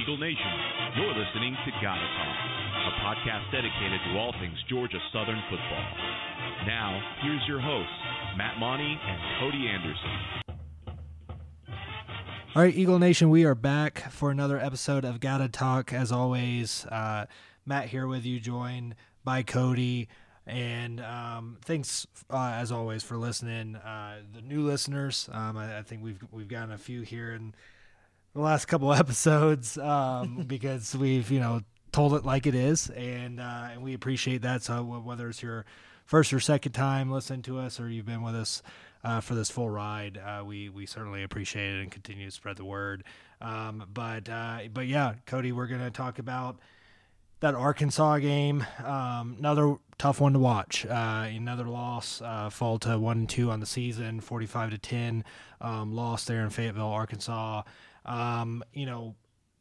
Eagle Nation. You're listening to Gotta Talk, a podcast dedicated to all things Georgia Southern football. Now, here's your hosts, Matt Monty and Cody Anderson. All right, Eagle Nation, we are back for another episode of Gotta Talk. As always, uh, Matt here with you, joined by Cody. And um, thanks, uh, as always, for listening. Uh, the new listeners, um, I, I, think we've we've gotten a few here in the last couple episodes um, because we've you know told it like it is, and uh, and we appreciate that. So whether it's your first or second time listening to us, or you've been with us uh, for this full ride, uh, we we certainly appreciate it and continue to spread the word. Um, but uh, but yeah, Cody, we're gonna talk about that Arkansas game. Um, another tough one to watch. Uh, another loss, uh, fall to one and two on the season, forty-five to ten. Um, loss there in Fayetteville, Arkansas. Um, you know,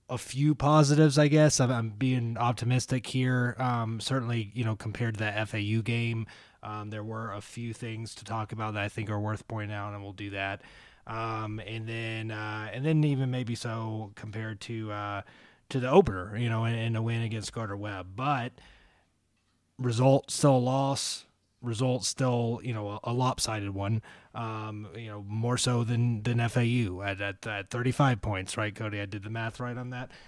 a few positives, I guess. I'm, I'm being optimistic here. Um, certainly, you know, compared to that FAU game, um, there were a few things to talk about that I think are worth pointing out, and we'll do that. Um, and then, uh, and then even maybe so compared to uh, to the opener, you know, in, a win against Gardner Webb. But result still a loss. Result still, you know, a, a lopsided one. Um, you know, more so than than FAU at, at, at 35 points, right, Cody? I did the math right on that.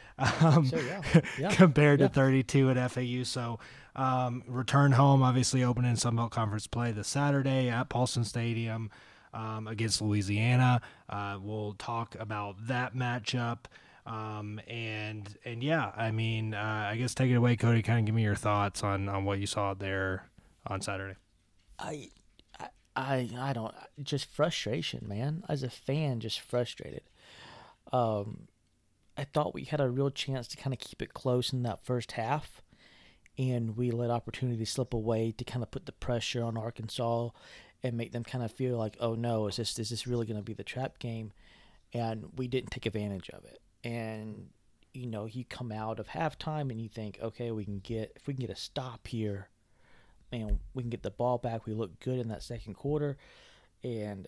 Um, so, yeah. Yeah. compared yeah. to 32 at FAU. So, um, return home, obviously opening Sun Belt Conference play this Saturday at Paulson Stadium um, against Louisiana. Uh, we'll talk about that matchup. Um, and and yeah, I mean, uh, I guess take it away, Cody. Kind of give me your thoughts on on what you saw there on Saturday. I, I, I don't. Just frustration, man. As a fan, just frustrated. Um, I thought we had a real chance to kind of keep it close in that first half, and we let opportunity slip away to kind of put the pressure on Arkansas and make them kind of feel like, oh no, is this is this really going to be the trap game? And we didn't take advantage of it and you know you come out of halftime and you think okay we can get if we can get a stop here man we can get the ball back we look good in that second quarter and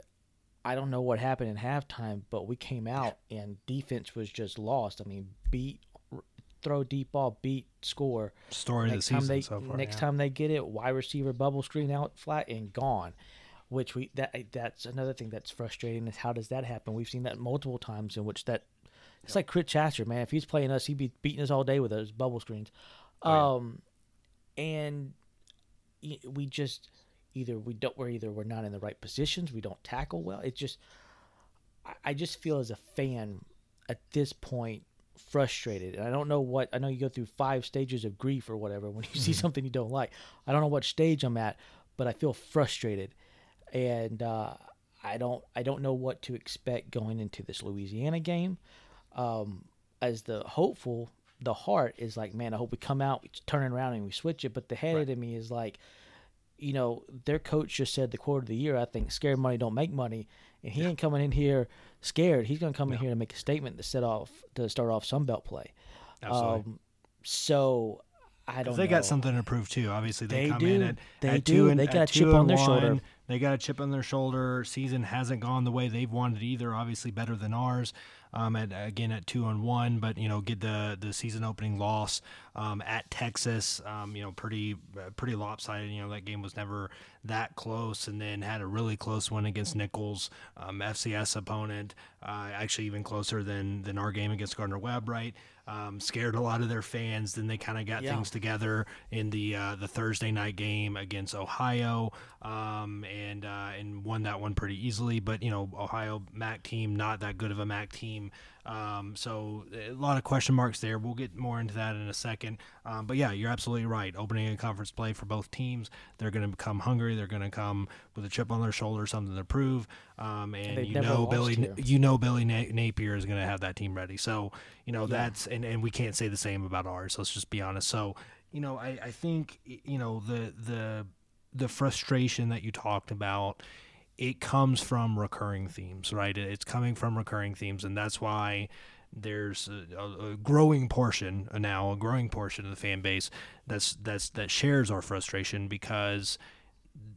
i don't know what happened in halftime but we came out and defense was just lost i mean beat throw deep ball beat score story next of the time they so far, next yeah. time they get it wide receiver bubble screen out flat and gone which we that that's another thing that's frustrating is how does that happen we've seen that multiple times in which that it's like Chris Chasser, man. If he's playing us, he'd be beating us all day with those bubble screens. Oh, yeah. Um, and we just either we don't we're either we're not in the right positions, we don't tackle well. It just I just feel as a fan at this point frustrated. And I don't know what I know you go through five stages of grief or whatever when you see mm-hmm. something you don't like. I don't know what stage I'm at, but I feel frustrated. And uh, I don't I don't know what to expect going into this Louisiana game um, as the hopeful, the heart is like, man, I hope we come out, we turn it around and we switch it. But the head right. of me is like, you know, their coach just said the quarter of the year, I think, scared money don't make money. And he yeah. ain't coming in here scared. He's going to come in here to make a statement to set off, to start off Sun Belt play. Absolutely. Um, so I don't know. They know. got something to prove too. Obviously, they, they come do. in at, they at do. two and they got a chip on their one. shoulder. They got a chip on their shoulder. Season hasn't gone the way they've wanted either. Obviously, better than ours um, at again at two and one, but you know get the the season opening loss um, at Texas. Um, you know pretty pretty lopsided. You know that game was never that close, and then had a really close one against Nicholls, um, FCS opponent. Uh, actually, even closer than than our game against Gardner Webb. Right, um, scared a lot of their fans. Then they kind of got yeah. things together in the uh, the Thursday night game against Ohio, um, and uh, and won that one pretty easily. But you know Ohio MAC team not that good of a MAC team. Um, so a lot of question marks there. We'll get more into that in a second. Um, but yeah, you're absolutely right. Opening a conference play for both teams, they're going to become hungry. They're going to come with a chip on their shoulder, something to prove. Um, and you know Billy, here. you know Billy Napier is going to have that team ready. So you know yeah. that's and, and we can't say the same about ours. Let's just be honest. So you know I, I think you know the the the frustration that you talked about it comes from recurring themes, right? It's coming from recurring themes, and that's why there's a, a, growing portion now, a growing portion of the fan base that's that's that shares our frustration because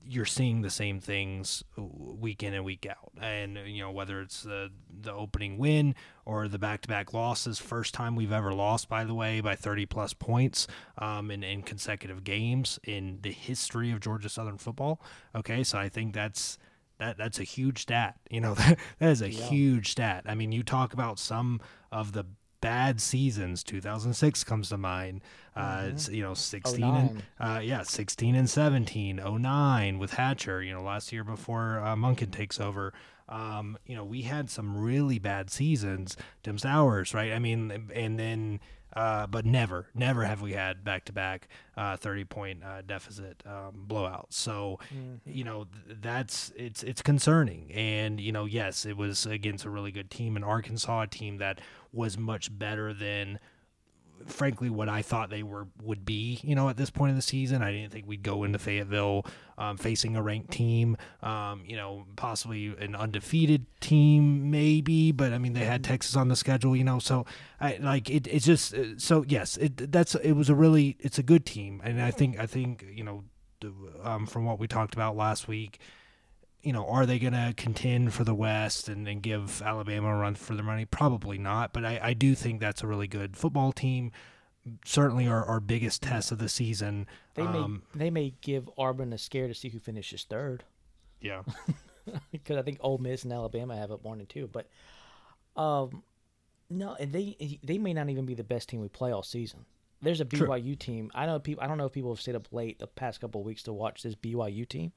you're seeing the same things week in and week out. And you know whether it's the the opening win or the back to back losses, first time we've ever lost, by the way, by 30 plus points um, in, in consecutive games in the history of Georgia Southern football. Okay, so I think that's that that's a huge stat. You know that, that is a yeah. huge stat. I mean, you talk about some of the bad seasons. 2006 comes to mind. Uh, mm-hmm. You know, 16 and uh, yeah, 16 and 17. 09 with Hatcher. You know, last year before uh, Monken takes over. Um, you know, we had some really bad seasons. Tyson Summers, right? I mean, and then uh, but never, never have we had back to back 30 point uh, deficit um, blowouts. So, mm-hmm. you know, th- that's it's it's concerning. And you know, yes, it was against a really good team in Arkansas, a team that was much better than frankly what I thought they were would be. You know, at this point in the season, I didn't think we'd go into Fayetteville um, facing a ranked team. Um, you know, possibly an undefeated team, maybe. But I mean, they had Texas on the schedule. You know, so I like it. It's just uh, so yes. It that's it was a really it's a good team, and I think I think you know um, from what we talked about last week you know, are they going to contend for the West and, and give Alabama a run for their money? Probably not. But I, I do think that's a really good football team. Certainly our, our biggest test of the season. They um, may they may give Auburn a scare to see who finishes third. Yeah. Because I think Ole Miss and Alabama have it one and two, but um, no, and they they may not even be the best team we play all season. There's a BYU True. team. I know people. I don't know if people have stayed up late the past couple of weeks to watch this BYU team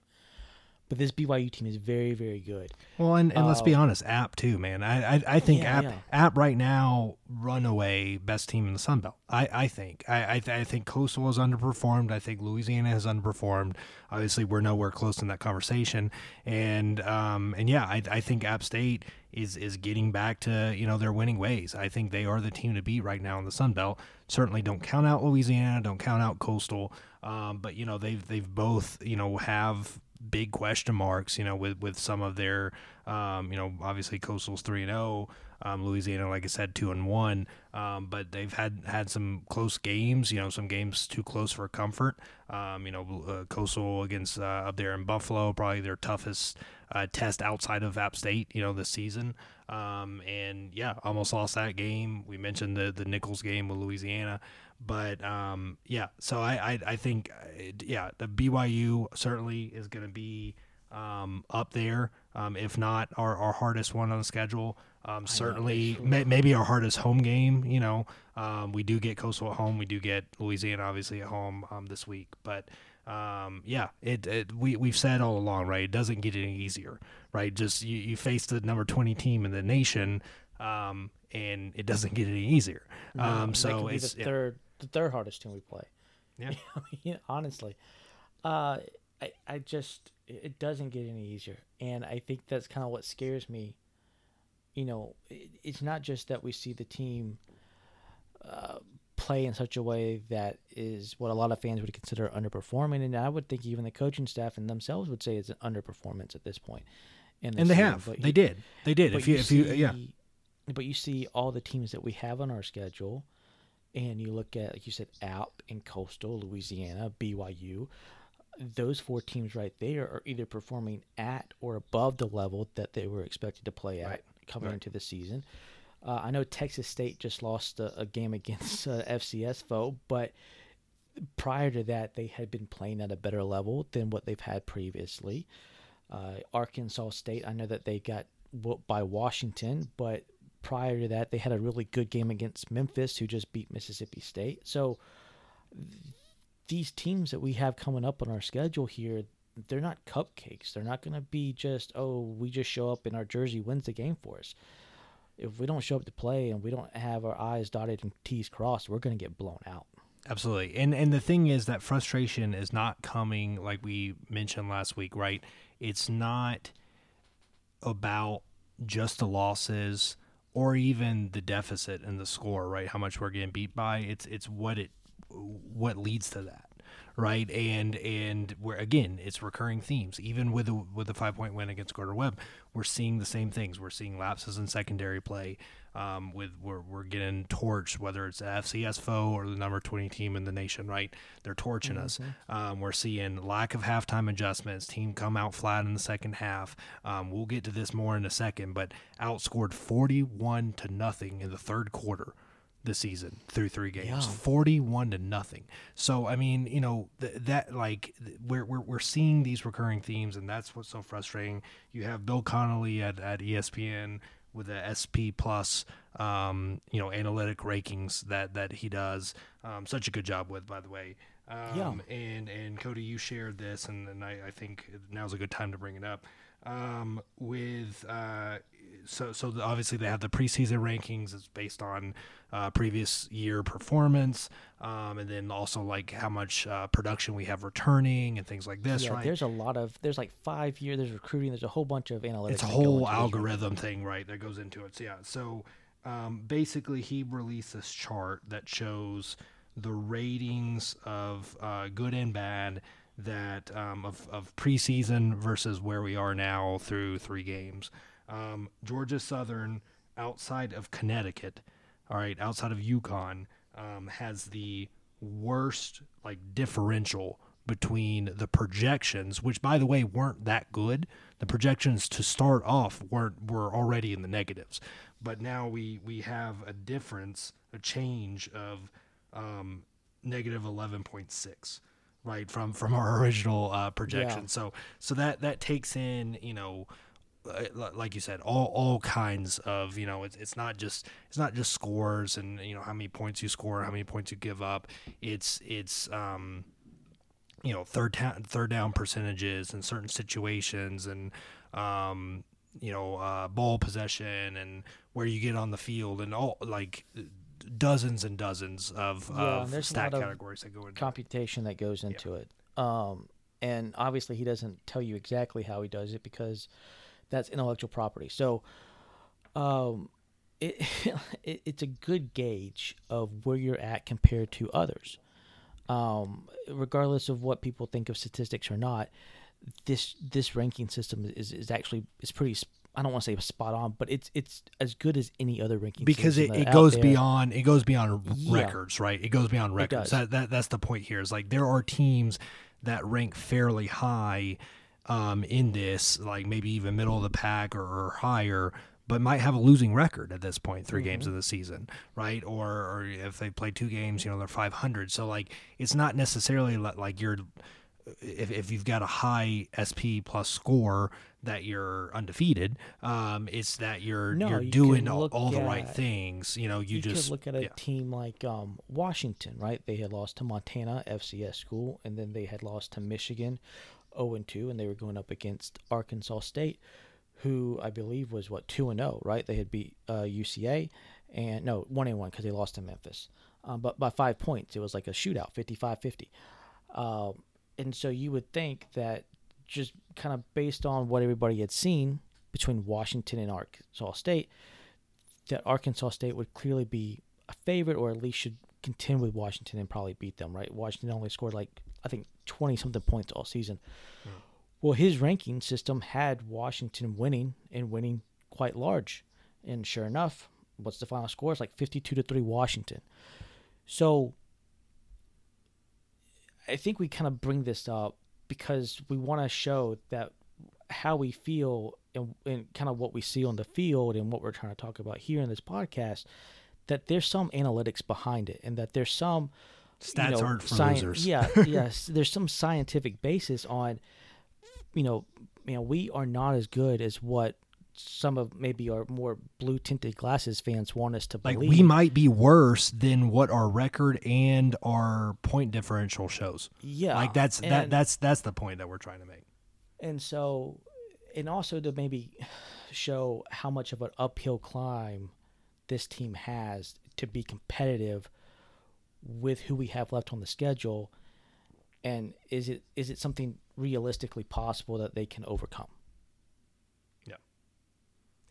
but this BYU team is very, very good. Well, and, and let's be um, honest, App too, man. I I, I think yeah, App yeah. App right now runaway best team in the Sun Belt. I, I think I I, th- I, think Coastal has underperformed. I think Louisiana has underperformed. Obviously, we're nowhere close in that conversation. And um and yeah, I I think App State is is getting back to you know their winning ways. I think they are the team to beat right now in the Sun Belt. Certainly, don't count out Louisiana. Don't count out Coastal. Um, but you know they've they've both you know have big question marks, you know, with, with some of their, um, you know, obviously Coastal's 3 and 0. Um, Louisiana, like I said, two and one, um, but they've had had some close games. You know, some games too close for comfort. Um, you know, uh, Coastal against uh, up there in Buffalo, probably their toughest uh, test outside of App State. You know, this season. Um, and yeah, almost lost that game. We mentioned the the Nicholls game with Louisiana. But um, yeah, so I, I, I think uh, yeah, the BYU certainly is going to be um, up there. Um, if not our, our hardest one on the schedule. Um, certainly, may, maybe our hardest home game. You know, um, we do get Coastal at home. We do get Louisiana obviously at home um, this week. But um, yeah, it, it, we we've said all along, right? It doesn't get any easier, right? Just you, you face the number twenty team in the nation, um, and it doesn't get any easier. No, um, so it's the third the third hardest team we play. Yeah, you know, honestly, uh, I I just it doesn't get any easier, and I think that's kind of what scares me. You know, it, it's not just that we see the team uh, play in such a way that is what a lot of fans would consider underperforming, and I would think even the coaching staff and themselves would say it's an underperformance at this point. and they season. have, but they you, did, they did. If you, you if you, yeah. But you see all the teams that we have on our schedule and you look at like you said App and Coastal, Louisiana, BYU, those four teams right there are either performing at or above the level that they were expected to play at right. coming right. into the season. Uh, I know Texas State just lost a, a game against uh, FCS foe, but prior to that, they had been playing at a better level than what they've had previously. Uh, Arkansas State, I know that they got whooped by Washington, but prior to that, they had a really good game against Memphis, who just beat Mississippi State. So these teams that we have coming up on our schedule here, they're not cupcakes. They're not going to be just, oh, we just show up and our jersey wins the game for us. If we don't show up to play and we don't have our I's dotted and T's crossed, we're going to get blown out. Absolutely. And and the thing is that frustration is not coming like we mentioned last week, right? It's not about just the losses or even the deficit in the score, right? How much we're getting beat by. It's it's what it what leads to that, right? And and we're again, it's recurring themes. Even with the with the five point win against Gardner Webb, we're seeing the same things. We're seeing lapses in secondary play. Um, with we're, we're getting torched, whether it's the FCS foe or the number 20 team in the nation, right? They're torching mm-hmm. us. Um, we're seeing lack of halftime adjustments, team come out flat in the second half. Um, we'll get to this more in a second, but outscored 41 to nothing in the third quarter this season through three games, yeah. forty-one to nothing. So I mean, you know th- that like we're, we're we're seeing these recurring themes, and that's what's so frustrating. You have Bill Connelly at, at ESPN with the SP plus, um, you know, analytic rankings that that he does um, such a good job with, by the way. Um, yeah. And and Cody, you shared this, and, and I, I think now's a good time to bring it up. Um, with uh, so so the, obviously they have the preseason rankings. It's based on uh, previous year performance, um, and then also like how much uh, production we have returning and things like this. Yeah, right? there's a lot of there's like five year. There's recruiting. There's a whole bunch of analytics. It's a whole algorithm thing, right? That goes into it. So yeah, so um, basically he released this chart that shows the ratings of uh, good and bad that um, of, of preseason versus where we are now through three games. Um, Georgia Southern, outside of Connecticut, all right, outside of UConn, um, has the worst like differential between the projections, which by the way weren't that good. The projections to start off weren't were already in the negatives, but now we we have a difference, a change of um, negative eleven point six, right from from our original uh, projection. Yeah. So so that that takes in you know uh, like you said, all all kinds of you know, it's it's not just it's not just scores and you know how many points you score, how many points you give up. It's it's um, you know third down third down percentages in certain situations and um, you know uh, ball possession and where you get on the field and all like dozens and dozens of, yeah, of stat categories that go into computation it. that goes into yeah. it. Um, and obviously he doesn't tell you exactly how he does it because that's intellectual property. So, um, it, it, it's a good gauge of where you're at compared to others. Um, regardless of what people think of statistics or not, this this ranking system is, is actually is pretty. I don't want to say spot on, but it's it's as good as any other ranking because it, it goes there. beyond it goes beyond yeah. records, right? It goes beyond records. That, that that's the point here. Is like there are teams that rank fairly high um, in this, like maybe even middle of the pack or, or higher, but might have a losing record at this point, 3 mm-hmm. games of the season, right? Or, or if they play two games, you know, they're 500. So like, it's not necessarily like you're, if, if you've got a high SP plus score that you're undefeated, um, it's that you're no, you're you doing all, all, the right things. You know, you, you just look at a yeah. team like um, Washington, right? They had lost to Montana FCS school, and then they had lost to Michigan, 0 and 2, and they were going up against Arkansas State, who I believe was what 2 and 0, right? They had beat uh, UCA, and no 1 and 1 because they lost to Memphis, um, but by five points. It was like a shootout, 55-50. Um, and so you would think that just kind of based on what everybody had seen between Washington and Arkansas State, that Arkansas State would clearly be a favorite, or at least should contend with Washington and probably beat them. Right? Washington only scored like I think 20 something points all season. Mm. Well, his ranking system had Washington winning and winning quite large. And sure enough, what's the final score? It's like 52 to 3 Washington. So I think we kind of bring this up because we want to show that how we feel and, and kind of what we see on the field and what we're trying to talk about here in this podcast that there's some analytics behind it and that there's some Stats you know, aren't for sci- losers. Yeah, yes. There's some scientific basis on, you know, you know, we are not as good as what some of maybe our more blue tinted glasses fans want us to believe. Like we might be worse than what our record and our point differential shows. Yeah, like that's and, that that's that's the point that we're trying to make. And so, and also to maybe show how much of an uphill climb this team has to be competitive with who we have left on the schedule and is it is it something realistically possible that they can overcome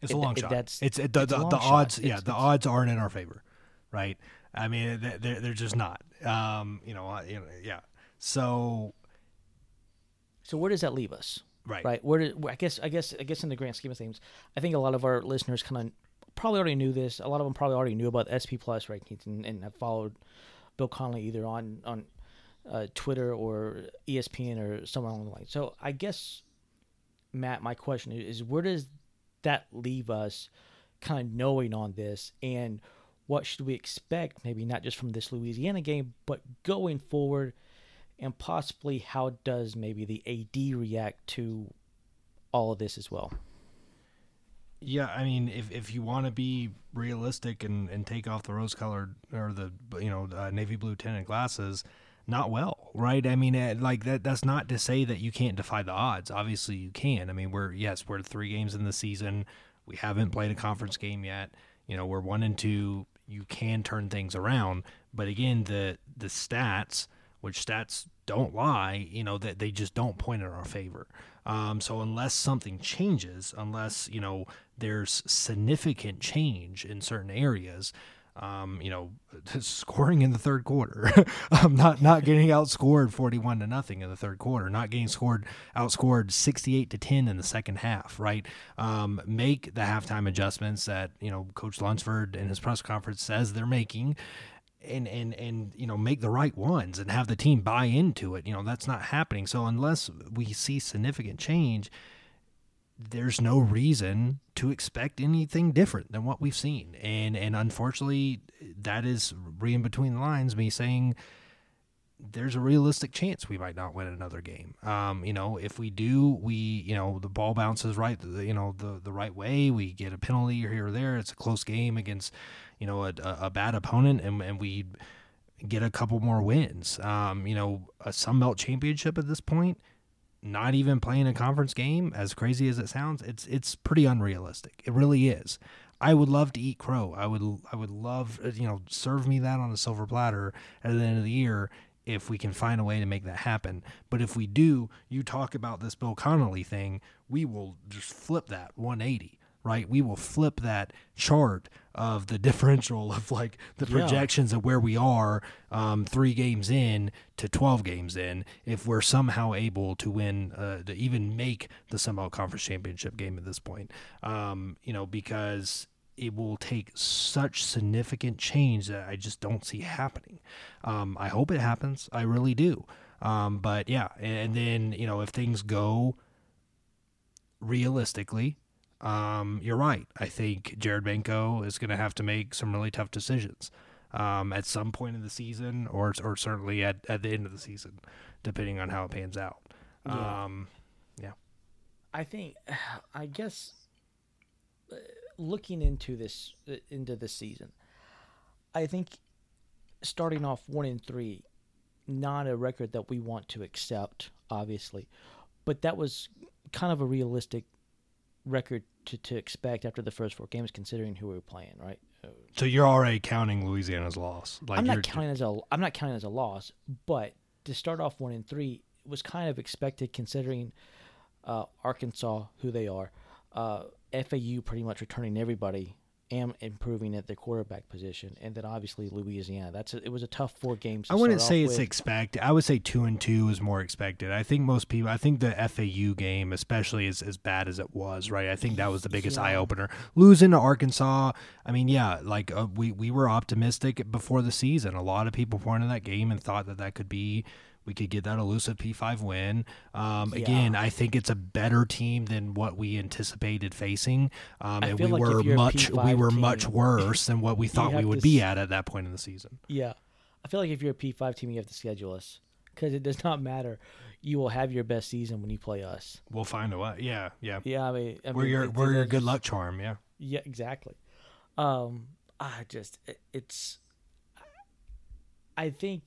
it's a long it, shot that's it's it, the, it's the, the odds shot. yeah it's, the odds aren't in our favor right i mean they're, they're just not um you know, you know yeah So, So where does that leave us? right. Right. Where did I guess I guess I guess in the grand scheme of things, I think a lot of our listeners kind of probably already knew this. A lot of them probably already knew about SP Plus rankings and, and have followed Bill Connelly either on on uh, Twitter or ESPN or somewhere along the line. So I guess Matt, my question is where does that leave us, kind of knowing on this, and what should we expect? Maybe not just from this Louisiana game, but going forward and possibly how does maybe the AD react to all of this as well? Yeah, I mean, if if you want to be realistic and, and take off the rose colored or the you know uh, navy blue tinted glasses, not well, right? I mean, eh, like that. That's not to say that you can't defy the odds. Obviously, you can. I mean, we're yes, we're three games in the season. We haven't played a conference game yet. You know, we're one and two. You can turn things around, but again, the the stats, which stats don't lie, you know, that they just don't point in our favor. Um, so unless something changes, unless you know there's significant change in certain areas, um, you know, scoring in the third quarter, um, not not getting outscored forty-one to nothing in the third quarter, not getting scored outscored sixty-eight to ten in the second half, right? Um, make the halftime adjustments that you know Coach Lunsford in his press conference says they're making and and and you know make the right ones and have the team buy into it. You know that's not happening. So unless we see significant change there's no reason to expect anything different than what we've seen and and unfortunately that is reading between the lines me saying there's a realistic chance we might not win another game. Um, you know, if we do, we you know the ball bounces right, you know the the right way. We get a penalty here or there. It's a close game against you know a, a bad opponent, and and we get a couple more wins. Um, you know, a Sun Belt championship at this point, not even playing a conference game, as crazy as it sounds, it's it's pretty unrealistic. It really is. I would love to eat crow. I would I would love uh, you know serve me that on a silver platter at the end of the year if we can find a way to make that happen. But if we do, you talk about this Bill Connelly thing, we will just flip that 180, right? We will flip that chart of the differential of like the Yeah. projections of where we are um, three games in to 12 games in if we're somehow able to win, uh, to even make the Sun Belt Conference Championship game at this point. Um, you know, because it will take such significant change that I just don't see happening. Um, I hope it happens. I really do. Um, but yeah, and then you know if things go realistically, um, you're right. I think Jared Benko is going to have to make some really tough decisions um, at some point in the season, or or certainly at, at the end of the season, depending on how it pans out. Yeah. Um, I think, I guess, uh, looking into this uh, into this season, I think starting off one in three, not a record that we want to accept, obviously, but that was kind of a realistic record to, to expect after the first four games, considering who we were playing, right? So you're already counting Louisiana's loss. Like I'm not counting as a I'm not counting as a loss, but to start off one and three was kind of expected considering uh, Arkansas who they are, uh, FAU pretty much returning everybody and improving at the quarterback position, and then obviously Louisiana. That's a, it was a tough four games. To I wouldn't say it's with. expected. I would say two and two is more expected. I think most people. I think the FAU game, especially, is as bad as it was. Right. I think that was the biggest Yeah. eye opener. Losing to Arkansas. I mean, yeah, like uh, we we were optimistic before the season. A lot of people pointed that game and thought that that could be. We could get that elusive P5 win. Um, Yeah. Again, I think it's a better team than what we anticipated facing, um, and we like were much we P5 were much worse than what we thought we would to be at at that point in the season. Yeah, I feel like if you're a P five team, you have to schedule us because it does not matter. You will have your best season when you play us. We'll find a way. Yeah, yeah. Yeah, I mean, I we're your we're your good luck charm. Yeah. Yeah, exactly. Um, I just it, it's. I think,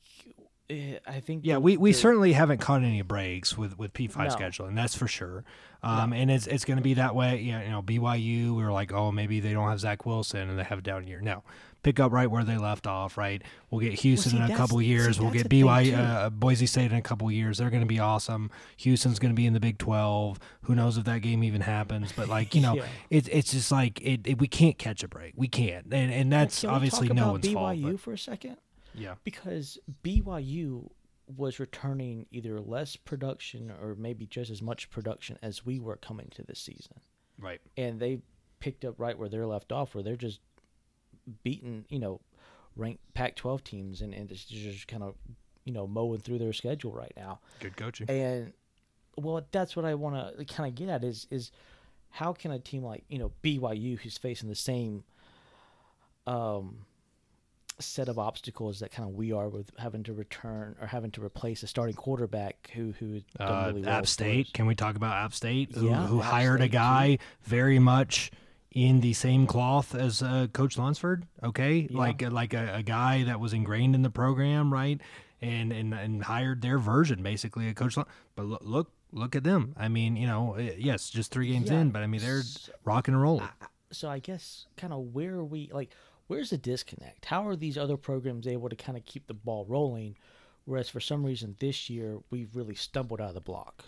I think. Yeah, we, we the- certainly haven't caught any breaks with, with P five No. scheduling. That's for sure. Um, and it's it's going to be that way. You know, BYU. We were like, oh, maybe they don't have Zach Wilson and they have a down year. No, pick up right where they left off. Right, we'll get Houston see, in a couple see, years. we'll get BYU, uh, Boise State in a couple years. They're going to be awesome. Houston's going to be in the Big Twelve. Who knows if that game even happens? But like you know, Yeah. it's it's just like it, it. We can't catch a break. We can't, and and that's obviously no one's fault. BYU for a second yeah. because BYU was returning either less production or maybe just as much production as we were coming to this season. Right. And they picked up right where they're left off, where they're just beating, you know, ranked Pac 12 teams and, and just, just kind of, you know, mowing through their schedule right now. Good coaching. And, well, that's what I want to kind of get at is, is how can a team like, you know, BYU, who's facing the same, um, set of obstacles that kind of we are with having to return or having to replace a starting quarterback who who done Uh, really well App State. Can we talk about App State? Who, Yeah, who App hired a State, too. guy very much in the same cloth as uh, Coach Lunsford. Okay, Yeah. like like a, a guy that was ingrained in the program, right? And and and hired their version basically of Coach. But look look look at them. I mean, you know, yes, just three games Yeah. in, but I mean they're rocking and rolling. so I guess kind of where are we like where's the disconnect? How are these other programs able to kind of keep the ball rolling, whereas for some reason this year we've really stumbled out of the block?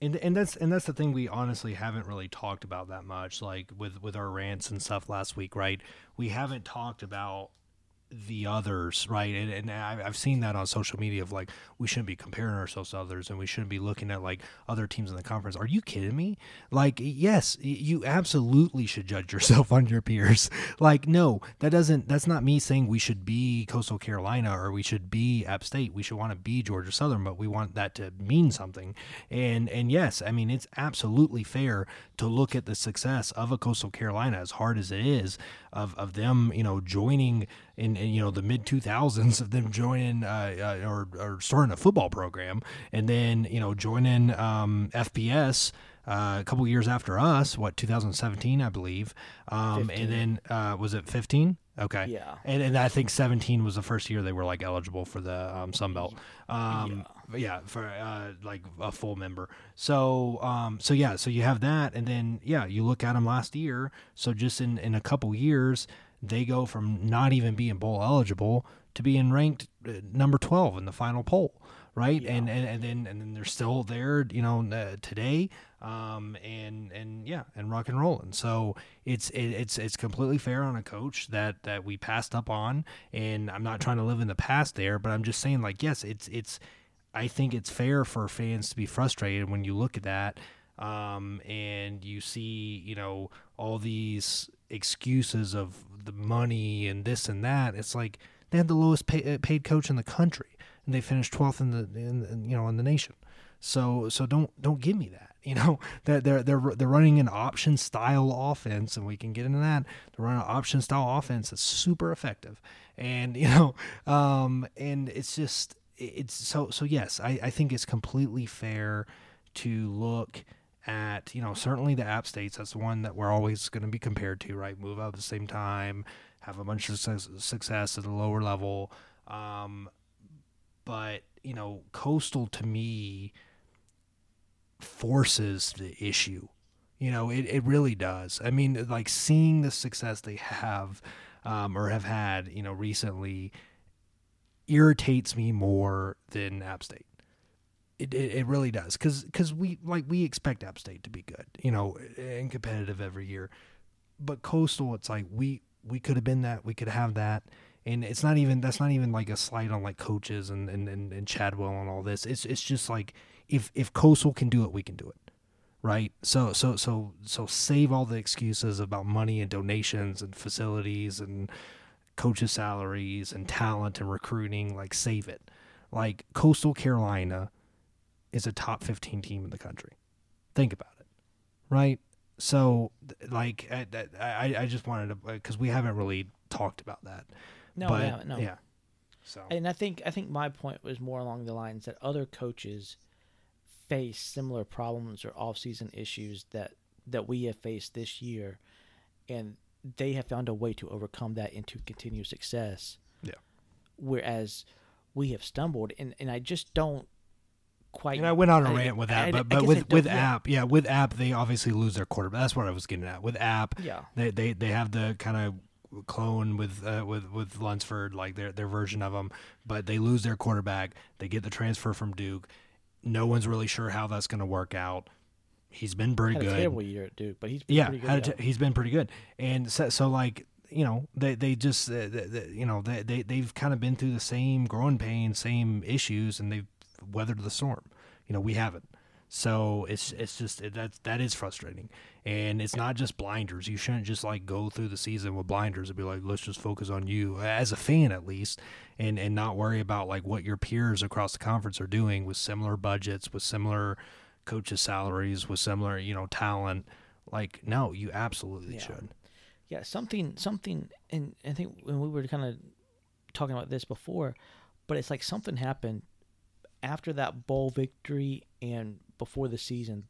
and and that's and that's the thing we honestly haven't really talked about that much like with with our rants and stuff last week right we haven't talked about the others right? And, and i've seen that on social media of like we shouldn't be comparing ourselves to others and we shouldn't be looking at like other teams in the conference. Are you kidding me? Like yes you absolutely should judge yourself on your peers. Like no that doesn't that's not me saying we should be coastal carolina or we should be app state. We should want to be georgia southern but we want that to mean something. And and yes i mean it's absolutely fair to look at the success of a coastal carolina as hard as it is of, of them you know joining in, in you know the mid 2000s of them joining uh, uh, or, or starting a football program and then you know joining um, FBS uh, a couple years after us what 2017 i believe. Um, and then uh, was it 15 okay. Yeah. and, and i think 17 was the first year they were like eligible for the um, sun belt. Um, yeah. for uh, like a full member. So um, so yeah so you have that. And then yeah you look at them last year. So just in in a couple years they go from not even being bowl eligible to being ranked uh, number 12 in the final poll right? And, and and then and then they're still there you know uh, today um and and yeah and rock and rolling so it's it, it's it's completely fair on a coach that that we passed up on and i'm not trying to live in the past there but i'm just saying like yes it's it's i think it's fair for fans to be frustrated when you look at that um and you see you know all these excuses of the money and this and that it's like they had the lowest pay, uh, paid coach in the country and they finished 12th in the in, you know in the nation. So so don't don't give me that you know? That they're they're they're running an option style offense and we can get into that. They're running an option style offense that's super effective. And you know um and it's just it's so so yes i i think it's completely fair to look at you know certainly the app states that's the one that we're always going to be compared to right? Move out at the same time have a bunch of success, at the lower level. Um but you know coastal to me forces the issue. You know it, it really does. I mean like seeing the success they have um, or have had you know recently irritates me more than app state it, it, it really does. Because because we like we expect app state to be good you know and competitive every year. But coastal it's like we we could have been that we could have that. And it's not even that's not even like a slight on like coaches and and, and, and chadwell and all this. It's it's just like if if coastal can do it we can do it right? So so so so save all the excuses about money and donations and facilities and coaches salaries and talent and recruiting like save it. Like coastal carolina is a top 15 team in the country think about it right so like i i, I just wanted to because we haven't really talked about that No, but yeah, no. yeah so And I think I think my point was more along the lines that other coaches face similar problems or off-season issues that that we have faced this year, and they have found a way to overcome that into continued success. Yeah. Whereas we have stumbled, and, and I just don't quite. And I went on a I- rant with that, I but but with with app, yeah, with app, they obviously lose their quarterback. That's what I was getting at. With app, Yeah. they they, they have the kind of clone with uh, with with Lunsford, like their their version of them, but they lose their quarterback. They get the transfer from Duke. No one's really sure how that's going to work out. He's been pretty Had good. terrible year at Duke, but he's been yeah, pretty good. yeah. t- he's been pretty good, and so, so like you know they they just uh, the, the, you know they they they've kind of been through the same growing pains, same issues, and they've weathered the storm. You know, we haven't. So it's it's just it, that that is frustrating, and it's not just blinders. You shouldn't just like go through the season with blinders and be like, let's just focus on you as a fan at least, and and not worry about like what your peers across the conference are doing with similar budgets, with similar coaches' salaries, with similar you know talent. Like no, you absolutely Yeah. should. yeah something something and i think when we were kind of talking about this before but it's like something happened after that bowl victory and before the season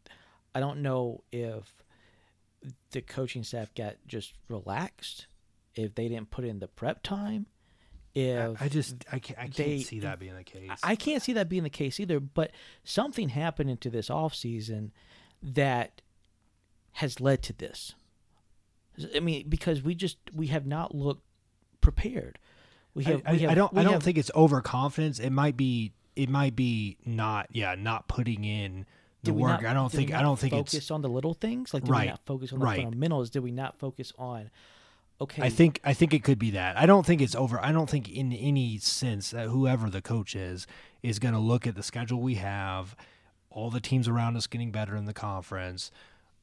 i don't know if the coaching staff got just relaxed if they didn't put in the prep time if I, I just I can't I can't they- see that being the case. I can't see that being the case either, but something happened into this offseason that has led to this. I mean, because we just we have not looked prepared. We have. I, we have I don't. I don't have- think it's overconfidence. It might be. It might be not. Yeah, not putting in the work. not- I don't think. I don't think focus it's. on the little things. Like, did Right, we not focus on the right. fundamentals? Did we not focus on? Okay, I think. I think it could be that. I don't think it's over. I don't think in any sense that whoever the coach is is going to look at the schedule we have, all the teams around us getting better in the conference,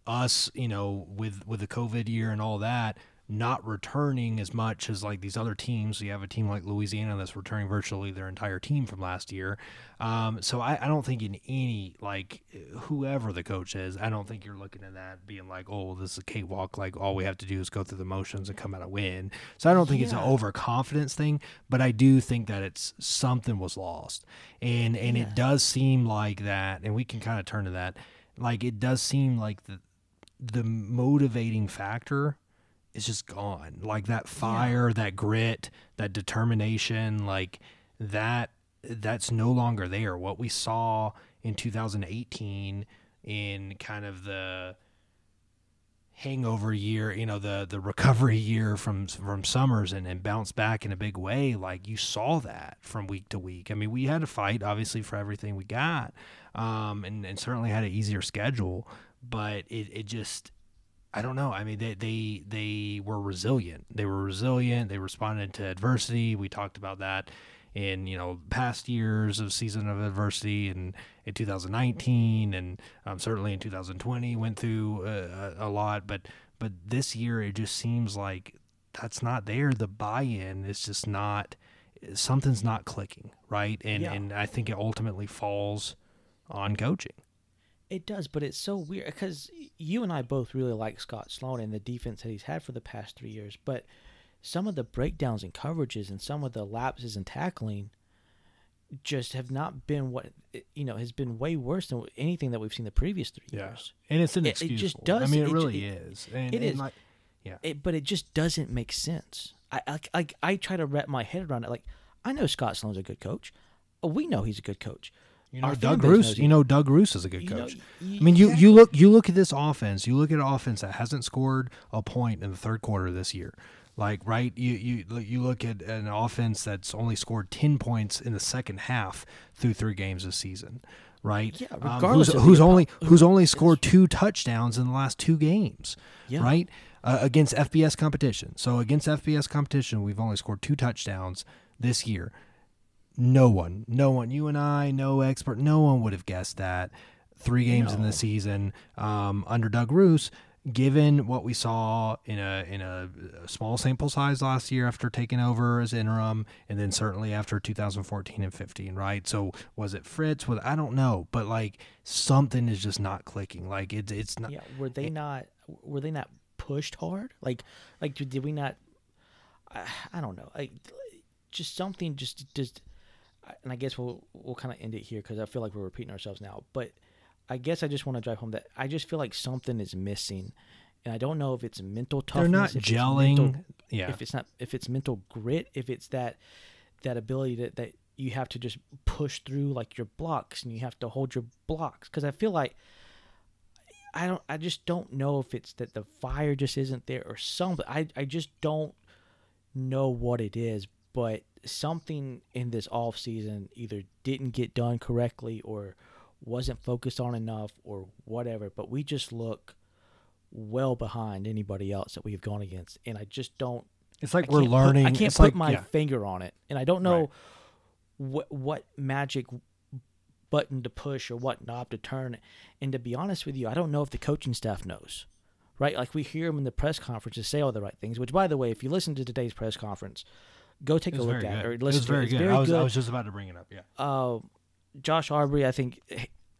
us, you know, with with the COVID year and all that, not returning as much as like these other teams. You have a team like Louisiana that's returning virtually their entire team from last year. Um, so I, I don't think in any like whoever the coach is, I don't think you're looking at that being like, oh, this is a cakewalk. Like all we have to do is go through the motions and come out a win. So I don't think it's an overconfidence thing, but I do think that it's something was lost, and and Yeah. it does seem like that, and we can kind of turn to that. Like it does seem like the the motivating factor is just gone. Like that fire, that grit, that determination, like that that's no longer there. What we saw in 2018 in kind of the hangover year, you know, the the recovery year from from summers and, and bounce back in a big way, like you saw that from week to week. I mean, we had to fight obviously for everything we got. Um and, and certainly had an easier schedule, but it, it just I don't know. I mean, they, they they were resilient. They were resilient. They responded to adversity. We talked about that in you know past years of season of adversity, and in 2019, and um, certainly in 2020 went through uh, a, lot. But but this year, it just seems like that's not there. The buy-in is just not. Something's not clicking, right? And Yeah. and I think it ultimately falls on coaching. It does, but it's so weird because you and I both really like Scott Sloan and the defense that he's had for the past three years. But some of the breakdowns and coverages and some of the lapses in tackling just have not been what you know has been way worse than anything that we've seen the previous three years. and it's It- it inexcusable. just I mean, it, it really it- is. And, it and is. like- yeah. It, but it just doesn't make sense. I, I I I try to wrap my head around it. Like I know Scott Sloan's a good coach. We know he's a good coach. You know, Our Doug Ruse. You know, Doug Ruse is a good You know, coach. I mean, you you look you look at this offense. You look at an offense that hasn't scored a point in the third quarter this year. Like right, you you you look at an offense that's only scored ten points in the second half through three games this season. Right, Yeah, Um, who's, of who's only who- who's only scored two touchdowns in the last two games. Yeah. Right, uh, against FBS competition. So against FBS competition, we've only scored two touchdowns this year no one, no one, you and I, no expert, no one would have guessed that three games in the season um, under Doug Ruse, given what we saw in a in a small sample size last year after taking over as interim, and then certainly after 2014 and 15, right? So was it Fritz? Was I don't know, but like something is just not clicking. Like it's it's not. Yeah, were they not were they not pushed hard? Like like did did we not I, I don't know. Like just something just just and I guess we'll we'll kind of end it here cuz I feel like we're repeating ourselves now, but I guess I just want to drive home that I just feel like something is missing. And I don't know if it's mental toughness. They're not gelling. mental- yeah, If it's not if it's mental grit, if it's that that ability that, that you have to just push through like your blocks and you have to hold your blocks because I feel like I don't I just don't know if it's that the fire just isn't there or something. I I just don't know what it is, but something in this off season either didn't get done correctly or wasn't focused on enough or whatever, but we just look well behind anybody else that we've gone against and I just don't it's like I we're can't put- learning. I can't it's put like, my yeah. finger on it, and I don't know Right. what what magic button to push or what knob to turn. And to be honest with you, I don't know if the coaching staff knows. Right? Like we hear them in the press conferences say all the right things, which by the way, if you listen to today's press conference, go take It a look at good. it or It was to it. very It's good. very I was good. I was just about to bring it up. Yeah, uh, Josh Arbery, I think,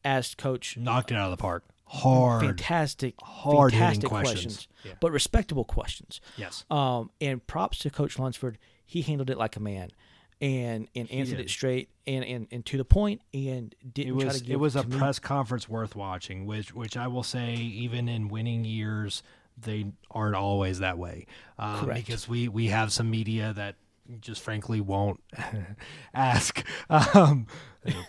asked coach knocked it out of the park. Hard. fantastic, hard-hitting fantastic questions. questions, Yeah. but respectable questions. Yes. Um, and props to Coach Lunsford. He handled it like a man, and and answered it straight and, and and to the point, and It didn't try was to give it was a me- press conference worth watching, which which I will say, even in winning years, they aren't always that way. Um, Correct. Because we we have some media that just frankly won't ask. Um,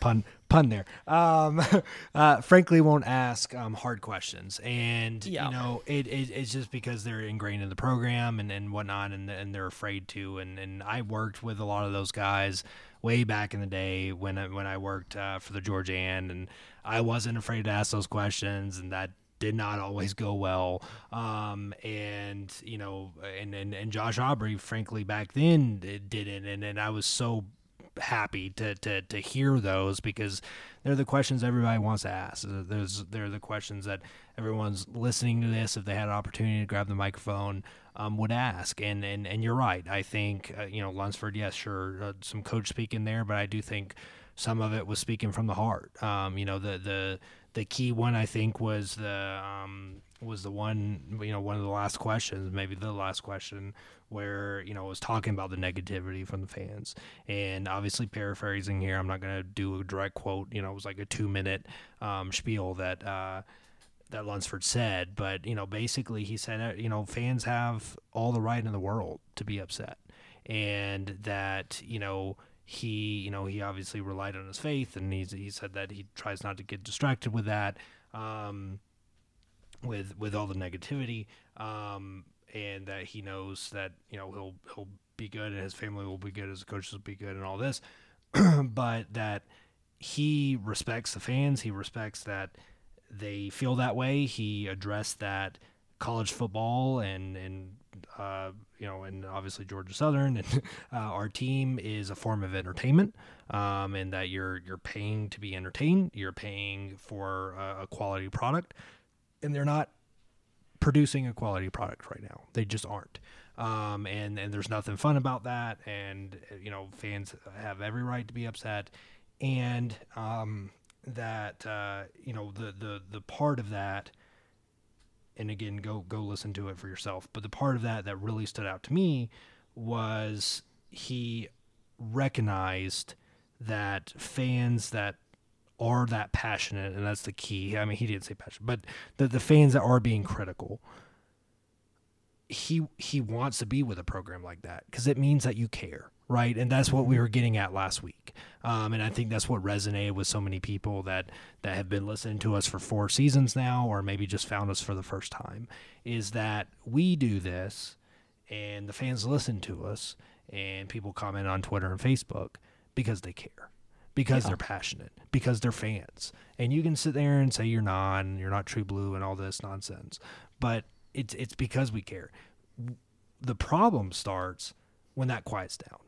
pun pun there. Um, uh, frankly, won't ask um, hard questions, and Yeah. you know it, it it's just because they're ingrained in the program and, and whatnot, and and they're afraid to. And and I worked with a lot of those guys way back in the day when I, when I worked uh, for the George-Anne, and I wasn't afraid to ask those questions, and that did not always go well. Um, and you know, and, and and Josh Aubrey, frankly, back then it didn't, and and I was so happy to, to, to hear those because they're the questions everybody wants to ask. Those they're the questions that everyone's listening to this if they had an opportunity to grab the microphone um, would ask. And, and and you're right. I think uh, you know Lunsford, yes, sure, uh, some coach speaking there, but I do think some of it was speaking from the heart. Um, you know the the the key one I think was the um, was the one you know one of the last questions, maybe the last question where you know was talking about the negativity from the fans, and obviously paraphrasing here. I'm not going to do a direct quote. You know, it was like a two minute um, spiel that. Uh, that Lunsford said, but you know, basically he said, uh, you know, fans have all the right in the world to be upset, and that you know he, you know, he obviously relied on his faith, and he's he said that he tries not to get distracted with that, um, with with all the negativity, um, and that he knows that you know he'll he'll be good, and his family will be good, his coaches will be good, and all this, but that he respects the fans, he respects that they feel that way. He addressed that college football and and uh, you know and obviously Georgia Southern and uh, our team is a form of entertainment, um, and that you're you're paying to be entertained. You're paying for a, a quality product, and they're not producing a quality product right now. They just aren't. Um, and and there's nothing fun about that. And uh, you know fans have every right to be upset, and um, that uh, you know the the the part of that and again go go listen to it for yourself. But the part of that that really stood out to me was he recognized that fans that are that passionate and that's the key. I mean he didn't say passionate but the, the fans that are being critical he he wants to be with a program like that because it means that you care right? And that's what we were getting at last week. Um, and i think that's what resonated with so many people that that have been listening to us for four seasons now or maybe just found us for the first time is that we do this and the fans listen to us and people comment on twitter and facebook because they care because they're passionate because they're fans. And you can sit there and say you're not and you're not true blue and all this nonsense but it's it's because we care. The problem starts when that quiets down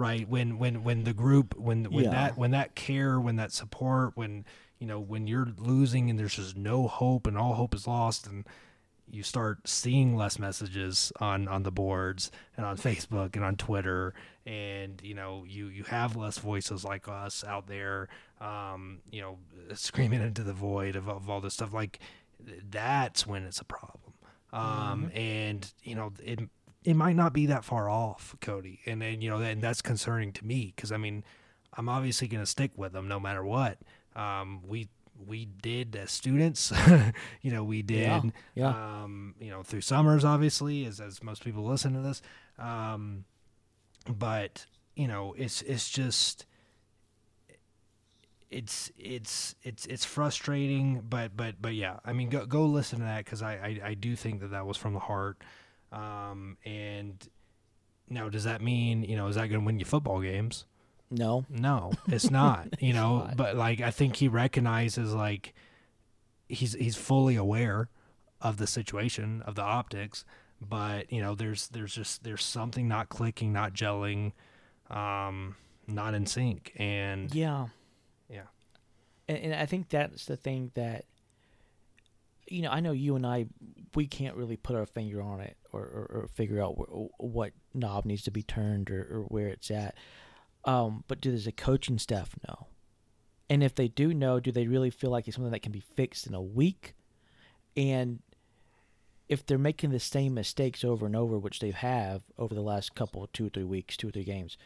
right? When when when the group when when Yeah. that when that care when that support when you know when you're losing and there's just no hope and all hope is lost and you start seeing less messages on on the boards and on Facebook and on Twitter and you know you you have less voices like us out there um you know screaming into the void of, of all this stuff like that's when it's a problem. Um and you know it it might not be that far off Cody. And then you know and that's concerning to me because I mean I'm obviously going to stick with them no matter what. Um we we did as students you know we did Yeah, yeah. um you know through summers obviously as as most people listen to this. Um but you know it's it's just it's it's it's it's frustrating but but but yeah i mean go go listen to that because I, I i do think that that was from the heart um and now does that mean you know is that going to win you football games No, no, it's not. you know, not. but like I think he recognizes like he's he's fully aware of the situation of the optics, but you know, there's there's just there's something not clicking, not gelling, um, not in sync, and yeah, yeah, and, and I think that's the thing that you know. I know you and I, we can't really put our finger on it or, or, or figure out wh- what knob needs to be turned or, or where it's at. Um, but does the coaching staff know? And if they do know, do they really feel like it's something that can be fixed in a week? And if they're making the same mistakes over and over, which they have over the last couple, two or three weeks, two or three games,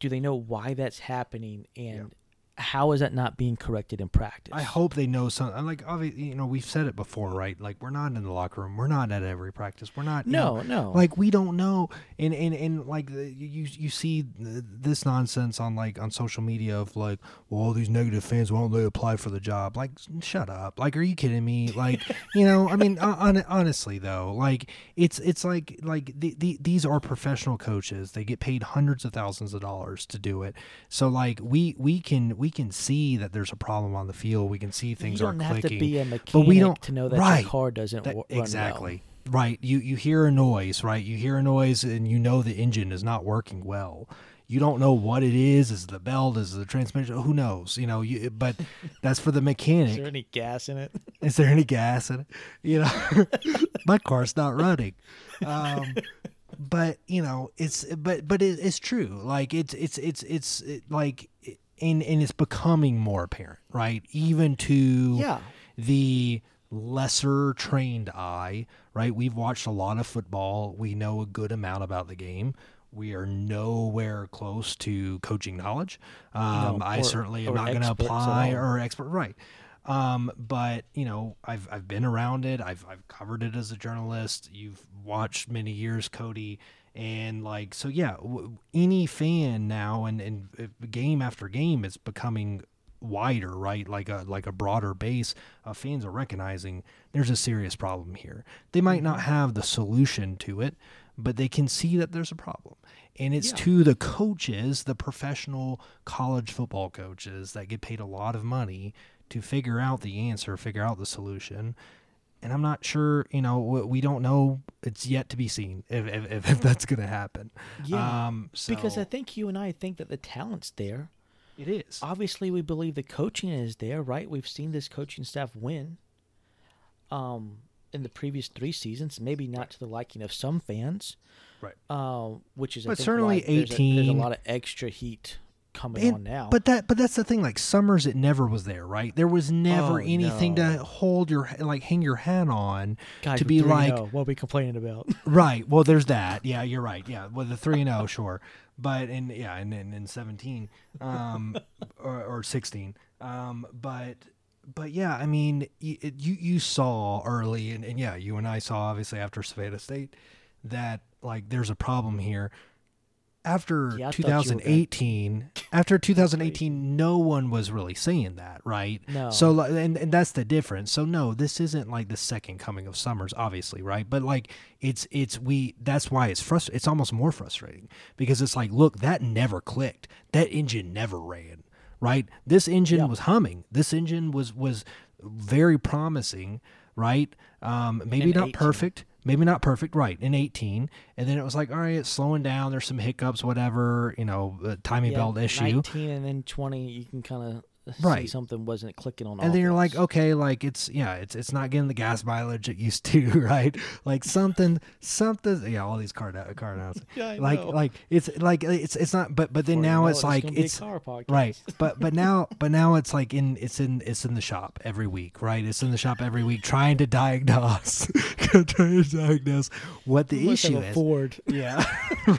do they know why that's happening and how is that not being corrected in practice? I hope they know something. Like, obviously, you know, we've said it before, right? Like, we're not in the locker room. We're not at every practice. We're not. you No, know, no. Like, we don't know. And and and like the, you you see this nonsense on like on social media of like, well, all these negative fans won't they apply for the job? Like, shut up. Like, are you kidding me? Like, you know, I mean, on, honestly though, like it's it's like like the, the, these are professional coaches. They get paid hundreds of thousands of dollars to do it. So like we we can we can see that there's a problem on the field. We can see things you don't are have clicking. to be a mechanic but we don't to know that right, your car doesn't that- run well. exactly right. You you hear a noise, right? You hear a noise, and you know the engine is not working well. You don't know what it is. Is it the belt? Is it the transmission? Who knows? You know. You but that's for the mechanic. Is there any gas in it? Is there any gas in it? You know, my car's not running. Um, but you know, it's but but it, it's true. Like it's it's it's it's it, like and and it's becoming more apparent, right? Even to Yeah. the lesser trained eye, right? We've watched a lot of football. We know a good amount about the game. We are nowhere close to coaching knowledge. Um, No, I or- certainly am not going to apply or expert, right? Um, but you know, I've I've been around it. I've I've covered it as a journalist. You've watched many years, Cody, and like so, yeah. W- any fan now, and and uh, game after game, it's becoming wider, right? Like a like a broader base of fans are recognizing there's a serious problem here. They might not Mm-hmm. have the solution to it, but they can see that there's a problem. And it's Yeah. to the coaches, the professional college football coaches that get paid a lot of money to figure out the answer, figure out the solution. And I'm not sure, you know, we- we don't know. It's yet to be seen if, if, if, that's going to happen. Yeah, Um, because I think you and I think that the talent's there. it is. Obviously, we believe the coaching is there, right? We've seen this coaching staff win. Um, in the previous three seasons, maybe not to the liking of some fans, Right. um, which is But certainly why there's a, there's a lot of extra heat coming And- on now. But that but that's the thing. Like Summers, it never was there, right? There was never Oh, anything no. to hold your like hang your hat on to be like what are we complaining about? right. Well, there's that. Yeah, you're right. Yeah, well, the three and zero, sure, but in yeah, and in, in seventeen, um, or, or sixteen, um, but. But yeah, I mean, you you, you saw early, and, and yeah, you and I saw obviously after Savannah State that like there's a problem here. After Yeah, I thought you were gonna- 2018, after 2018, no one was really saying that, right? No. So and, and that's the difference. So no, this isn't like the second coming of Summers, obviously, right? But like it's it's we that's why it's frustrating. It's almost more frustrating because it's like, look, that never clicked. That engine never ran, right? This engine Yeah. was humming. This engine was was very promising, right? Um, maybe not 18. perfect. Maybe not perfect, right? In 18, and then it was like, all right, it's slowing down. There's some hiccups, whatever, you know, timing Yeah, belt issue. 19 and then 20, you can kind of Right. something wasn't clicking on and then you're like okay like it's yeah it's it's not getting the gas mileage it used to right like something something yeah all these car uh, car announcements Yeah, like know. like it's like it's it's not but but then you now know it's it, like it's car podcast. right but but now but now it's like in it's in it's in the shop every week right it's in the shop every week trying to diagnose trying to diagnose what the issue is Ford. yeah,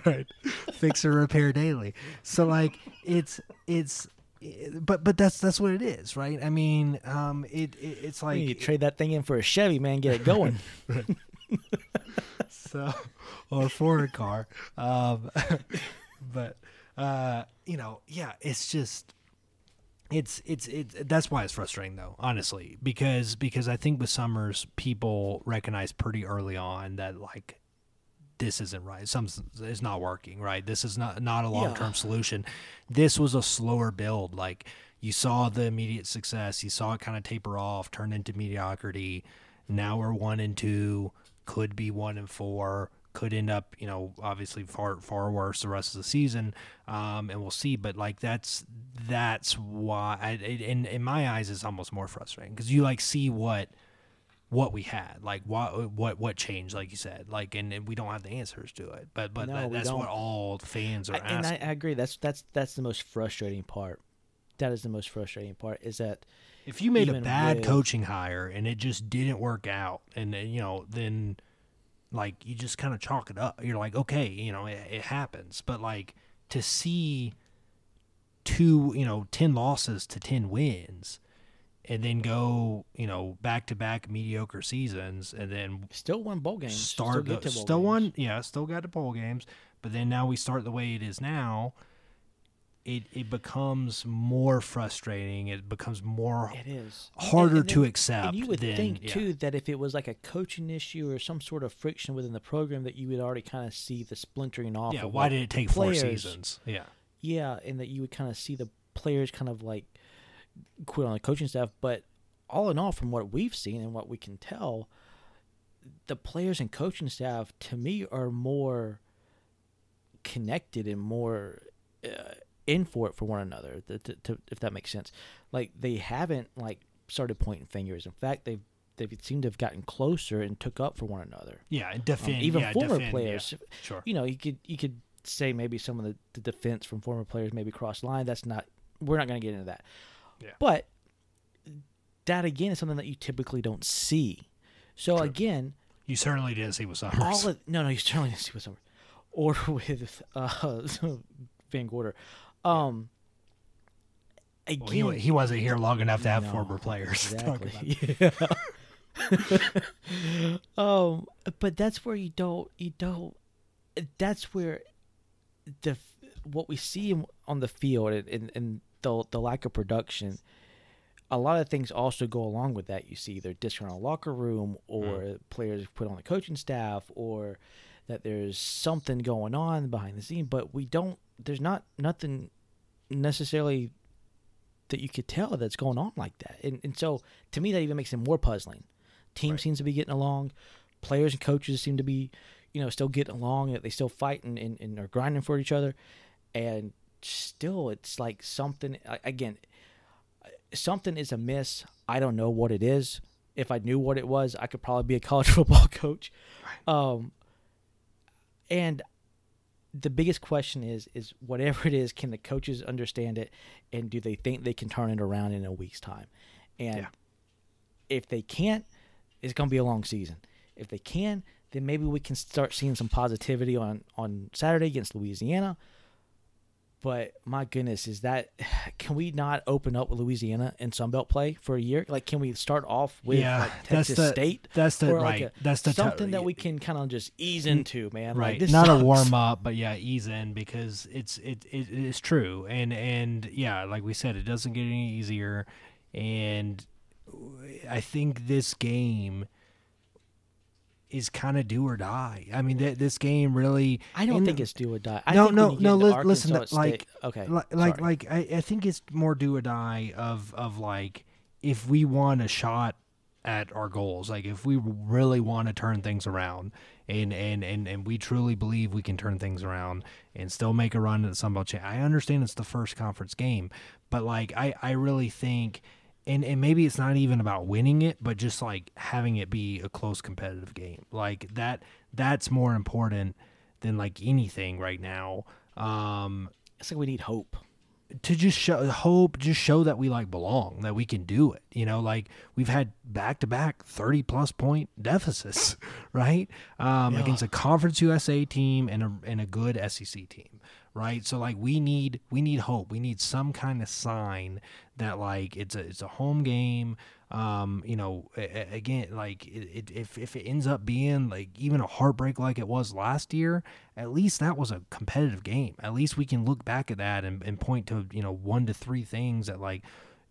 right. Fix or repair daily. So like it's it's but but that's that's what it is, right? I mean, um it, it it's like you trade that thing in for a Chevy, man. Get it going. so or for a car. Um but uh you know, yeah, it's just it's it's it's that's why it's frustrating though honestly because because i think with summers people recognize pretty early on that like this isn't right. Some is not working right? This is not not a long-term solution. This was a slower build. Like you saw the immediate success. You saw it kind of taper off turn into mediocrity. Now we're one and two could be one and four could end up, you know, obviously far far worse the rest of the season, um, and we'll see. But like that's that's why, I, it, in in my eyes, it's almost more frustrating because you like see what what we had, like what what what changed, like you said, like and, and we don't have the answers to it. But but No, that, that's what don't. all fans are I, and asking. I, I agree. That's that's that's the most frustrating part. That is the most frustrating part. Is that If you made a bad with- coaching hire and it just didn't work out, and then, you know, then like you just kind of chalk it up. You're like, okay, you know, it, it happens. But like to see two, you know, ten losses to ten wins, and then go, you know, back to back mediocre seasons, and then still won bowl games. start still the, to still games. won, yeah, still got to bowl games. But then now we start the way it is now. It it becomes more frustrating. It becomes more It is harder And- and to then- accept. And you would than, think yeah. too that if it was like a coaching issue or some sort of friction within the program, that you would already kind of see the splintering off. Yeah, of why did it take four seasons? Yeah, Yeah, and that you would kind of see the players kind of like quit on the coaching staff. But all in all, from what we've seen and what we can tell, the players and coaching staff to me are more connected and more uh, in for it for one another. To, to, to, if that makes sense, like they haven't like started pointing fingers. In fact, they've they seem to have gotten closer and took up for one another. yeah, and Um, even yeah, former defend, yeah, players, sure. you know, you could you could say maybe some of the, the defense from former players maybe crossed line. That's not we're not going to get into that. Yeah. But that again is something that you typically don't see. So True. again, You certainly didn't see with Summers. all of no no you certainly didn't see what's over or with uh, VanGorder. Um, well, again, he, he wasn't here long enough to have no, former players. to talk about. Exactly. Yeah. um, but that's where you don't you don't. That's where the what we see on the field and, and, and the the lack of production. A lot of things also go along with that. You see either disgruntled locker room, or mm-hmm. players put on the coaching staff, or that there's something going on behind the scene. But we don't. There's not nothing necessarily that you could tell that's going on like that. And and so to me that even makes it more puzzling. Team Right. seems to be getting along. Players and coaches seem to be, you know, still getting along, that they still fight and, and, and are grinding for each other. And still it's like something again something is amiss. I don't know what it is. If I knew what it was, I could probably be a college football coach. Um and the biggest question is is whatever it is can the coaches understand it and do they think they can turn it around in a week's time and Yeah. if they can't it's going to be a long season if they can then maybe we can start seeing some positivity on on saturday against louisiana but my goodness is that can we not open up with louisiana and sunbelt play for a year like can we start off with yeah, like that's texas the state that's the right. like a, that's the t- something that we can kind of just ease into man right like, this not sucks. a warm up but yeah ease in because it's it, it it's true and and yeah like we said it doesn't get any easier and i think this game is kind of do or die i mean th- this game really I don't think it's do or die. I no, think no, when you get no. Li- listen, to, like, okay, li- like, like, I, I think it's more do or die of, of like, if we want a shot at our goals, like if we really want to turn things around, and and and and we truly believe we can turn things around and still make a run at the Sun Belt. I understand it's the first conference game, but like, I, I really think. And, and maybe it's not even about winning it, but just like having it be a close competitive game. Like that that's more important than like anything right now. Um, it's like we need hope. To just show hope, just show that we like belong, that we can do it. You know, like we've had back to back thirty plus point deficits, right? Um, Yeah. against a Conference USA team and a and a good SEC team, right? So like we need we need hope. We need some kind of sign that like it's a it's a home game. Um, you know, again, like it, it, if if it ends up being like even a heartbreak like it was last year, at least that was a competitive game. At least we can look back at that and, and point to you know one to three things that like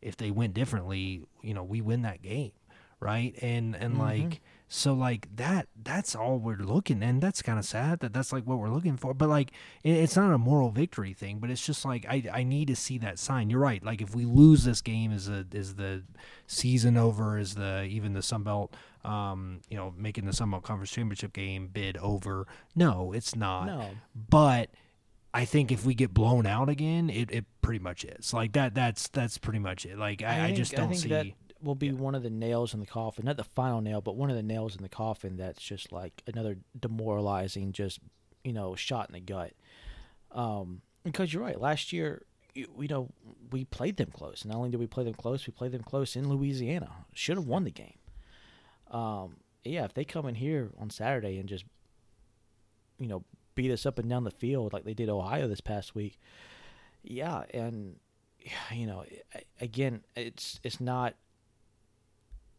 if they went differently, you know, we win that game, right? And and like so like that that's all we're looking and that's kind of sad that that's like what we're looking for but like it, it's not a moral victory thing but it's just like I, I need to see that sign you're right like if we lose this game is a is the season over is the even the Sun Belt um, you know, making the Sun Belt Conference Championship game bid over. No, it's not. No. But I think if we get blown out again, it, it pretty much is like that. That's that's pretty much it. Like I, I, think- just don't think see. that will be one of the nails in the coffin. Not the final nail, but one of the nails in the coffin. That's just like another demoralizing, just you know, shot in the gut. Um, because you're right. Last year, you, you know, we played them close. Not only did we play them close, we played them close in Louisiana. Should have won the game. Um, yeah, if they come in here on Saturday and just, you know, beat us up and down the field like they did Ohio this past week, yeah, and you know, again, it's it's not.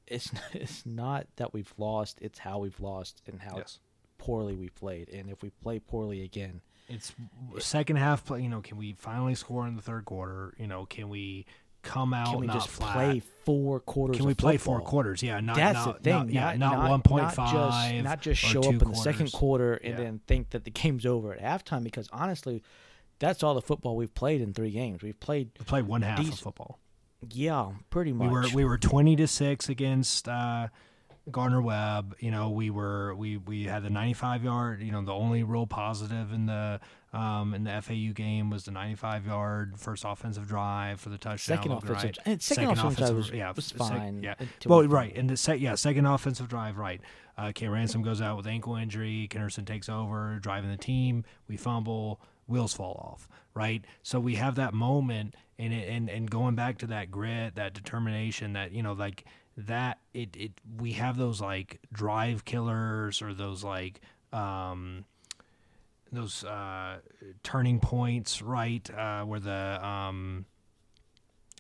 It's it's not that we've lost; it's how we've lost and how Yes. poorly we played. And if we play poorly again, It's second half play. You know, can we finally score in the third quarter? You know, can we come out can we just flat? play four quarters? Can we play four quarters? Yeah, not That's not, the thing. Not, yeah, not, not, one point Not just, not just show up in the second quarter and Yeah. then think that the game's over at halftime. Because honestly, that's all the football we've played in three games. We've played, We played one half of football. Yeah, pretty much. We were we were twenty to six against uh, Gardner Webb. You know, we were we we had the ninety five yard. You know, the only real positive in the um, in the FAU game was the ninety five yard first offensive drive for the touchdown. Second offensive- right. and second offensive drive was- yeah, was sec- fine yeah, well, right, and the sec, yeah, second offensive drive, right. Uh, K Ransom goes out with ankle injury. Kennerson takes over, driving the team. We fumble. Wheels fall off. Right. So we have that moment, and it, and and going back to that grit, that determination, that you know, like that. It it we have those like drive killers or those like um those uh turning points, right? Uh, where the um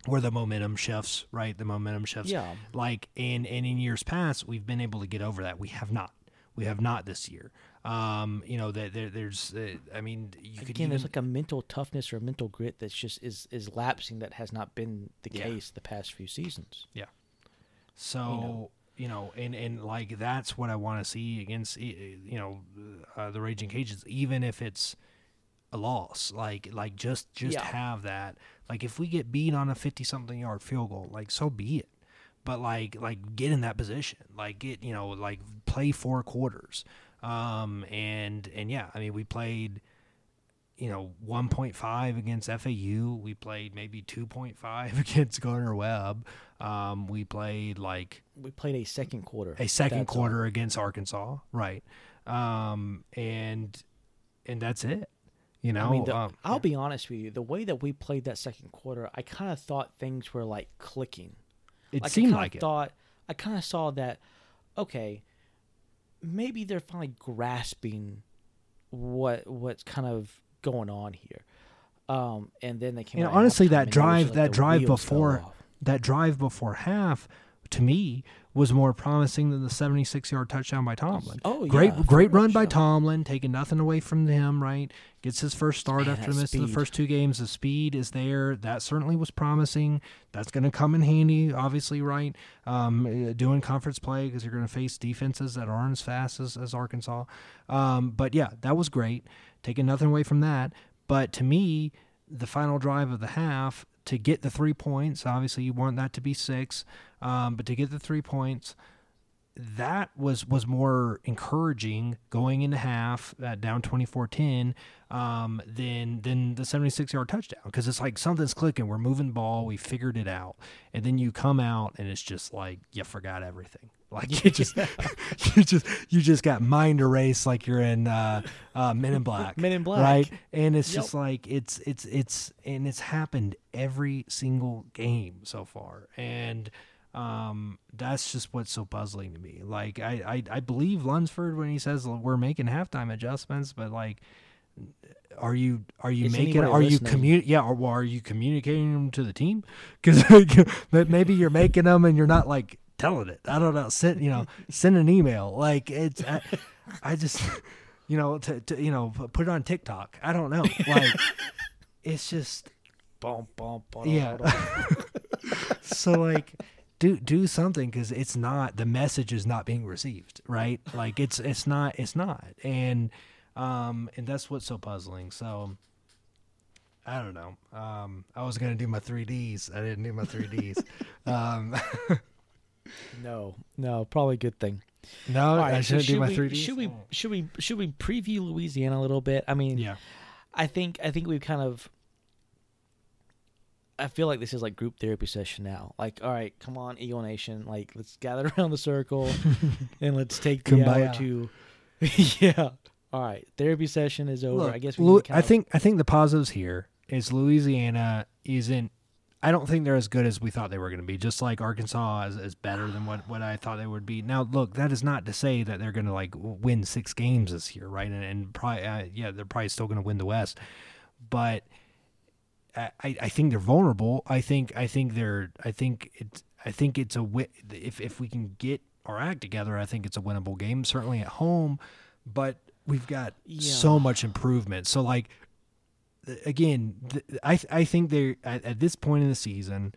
where the momentum shifts, right? The momentum shifts. Yeah. Like and and in years past, we've been able to get over that. We have not. We have not this year. Um, you know that there, there's. Uh, I mean, you could Again, even, there's like a mental toughness or a mental grit that's just is is lapsing that has not been the Yeah. case the past few seasons. Yeah. So you know, and and like that's what I want to see against you know uh, the Raging Cajuns, even if it's a loss. Like like just just Yeah. have that. Like if we get beat on a fifty something yard field goal, like so be it. But like like get in that position. Like get you know like play four quarters. Um and and yeah, I mean we played you know 1.5 against FAU. We played maybe 2.5 against Gardner Webb. Um, we played like We played a second quarter. a second That's all. quarter against Arkansas, right? Um, and and that's it. You know, I mean, the, um, I'll be honest with you. The way that we played that second quarter, I kind of thought things were like clicking. it like, seemed I like it. thought I kind of saw that. Okay, maybe they're finally grasping what what's kind of going on here. Um, and then they came. Out honestly, that and drive, like that drive before, that drive before half, to me was more promising than the 76 yard touchdown by Tomlin. Oh, great, yeah, great very run by. Tomlin, taking nothing away from him. Right, gets his first start Man, after the miss of the first two games. The speed is there. That certainly was promising. That's going to come in handy, obviously. Right, um, uh, doing conference play because you're going to face defenses that aren't as fast as, as Arkansas. Um, but yeah, that was great. Taking nothing away from that. But to me, the final drive of the half to get the three points. Obviously, you want that to be six, um, but to get the three points, that was was more encouraging going into half uh, down 24-10 um, than than the 76 yard touchdown because it's like something's clicking. We're moving the ball. We figured it out, and then you come out and it's just like you forgot everything. Like you just you just you just got mind erased like you're in uh, uh, Men in Black. Men in Black. right? And it's Yep. just like it's it's it's and it's happened every single game so far, and um, that's just what's so puzzling to me. Like I I, I believe Lunsford when he says we're making halftime adjustments, but like. Are you are you Is making are you listening? commu- yeah or are you communicating them to the team because maybe you're making them and you're not like telling it I don't know send you know send an email like it's I, I just you know to, to you know put it on TikTok I don't know like it's just Bum, bum, bum, yeah so like do do something because it's not the message is not being received right like it's it's not it's not and um and that's what's so puzzling so i don't know um i was gonna do my 3ds i didn't do my 3ds um No, no, probably a good thing. No, All I right, so shouldn't do my 3D. should we should we should we preview Louisiana a little bit? I mean, Yeah. I think I think we've kind of. I feel like this is like group therapy session now. Like, all right, come on, Eagle Nation, like let's gather around the circle and let's take the hour Kumbaya. to. yeah. All right, therapy session is over. Look, I guess we. Lu- can I think I think the positives here is Louisiana isn't. I don't think they're as good as we thought they were going to be. Just like Arkansas is, is better than what, what I thought they would be. Now, look, that is not to say that they're going to like win six games this year, right? And, and probably, uh, yeah, they're probably still going to win the West, but I, I think they're vulnerable. I think I think they're I think it's I think it's a wi- if if we can get our act together, I think it's a winnable game. Certainly at home, but we've got Yeah. so much improvement. So like again, I I think they at, at this point in the season,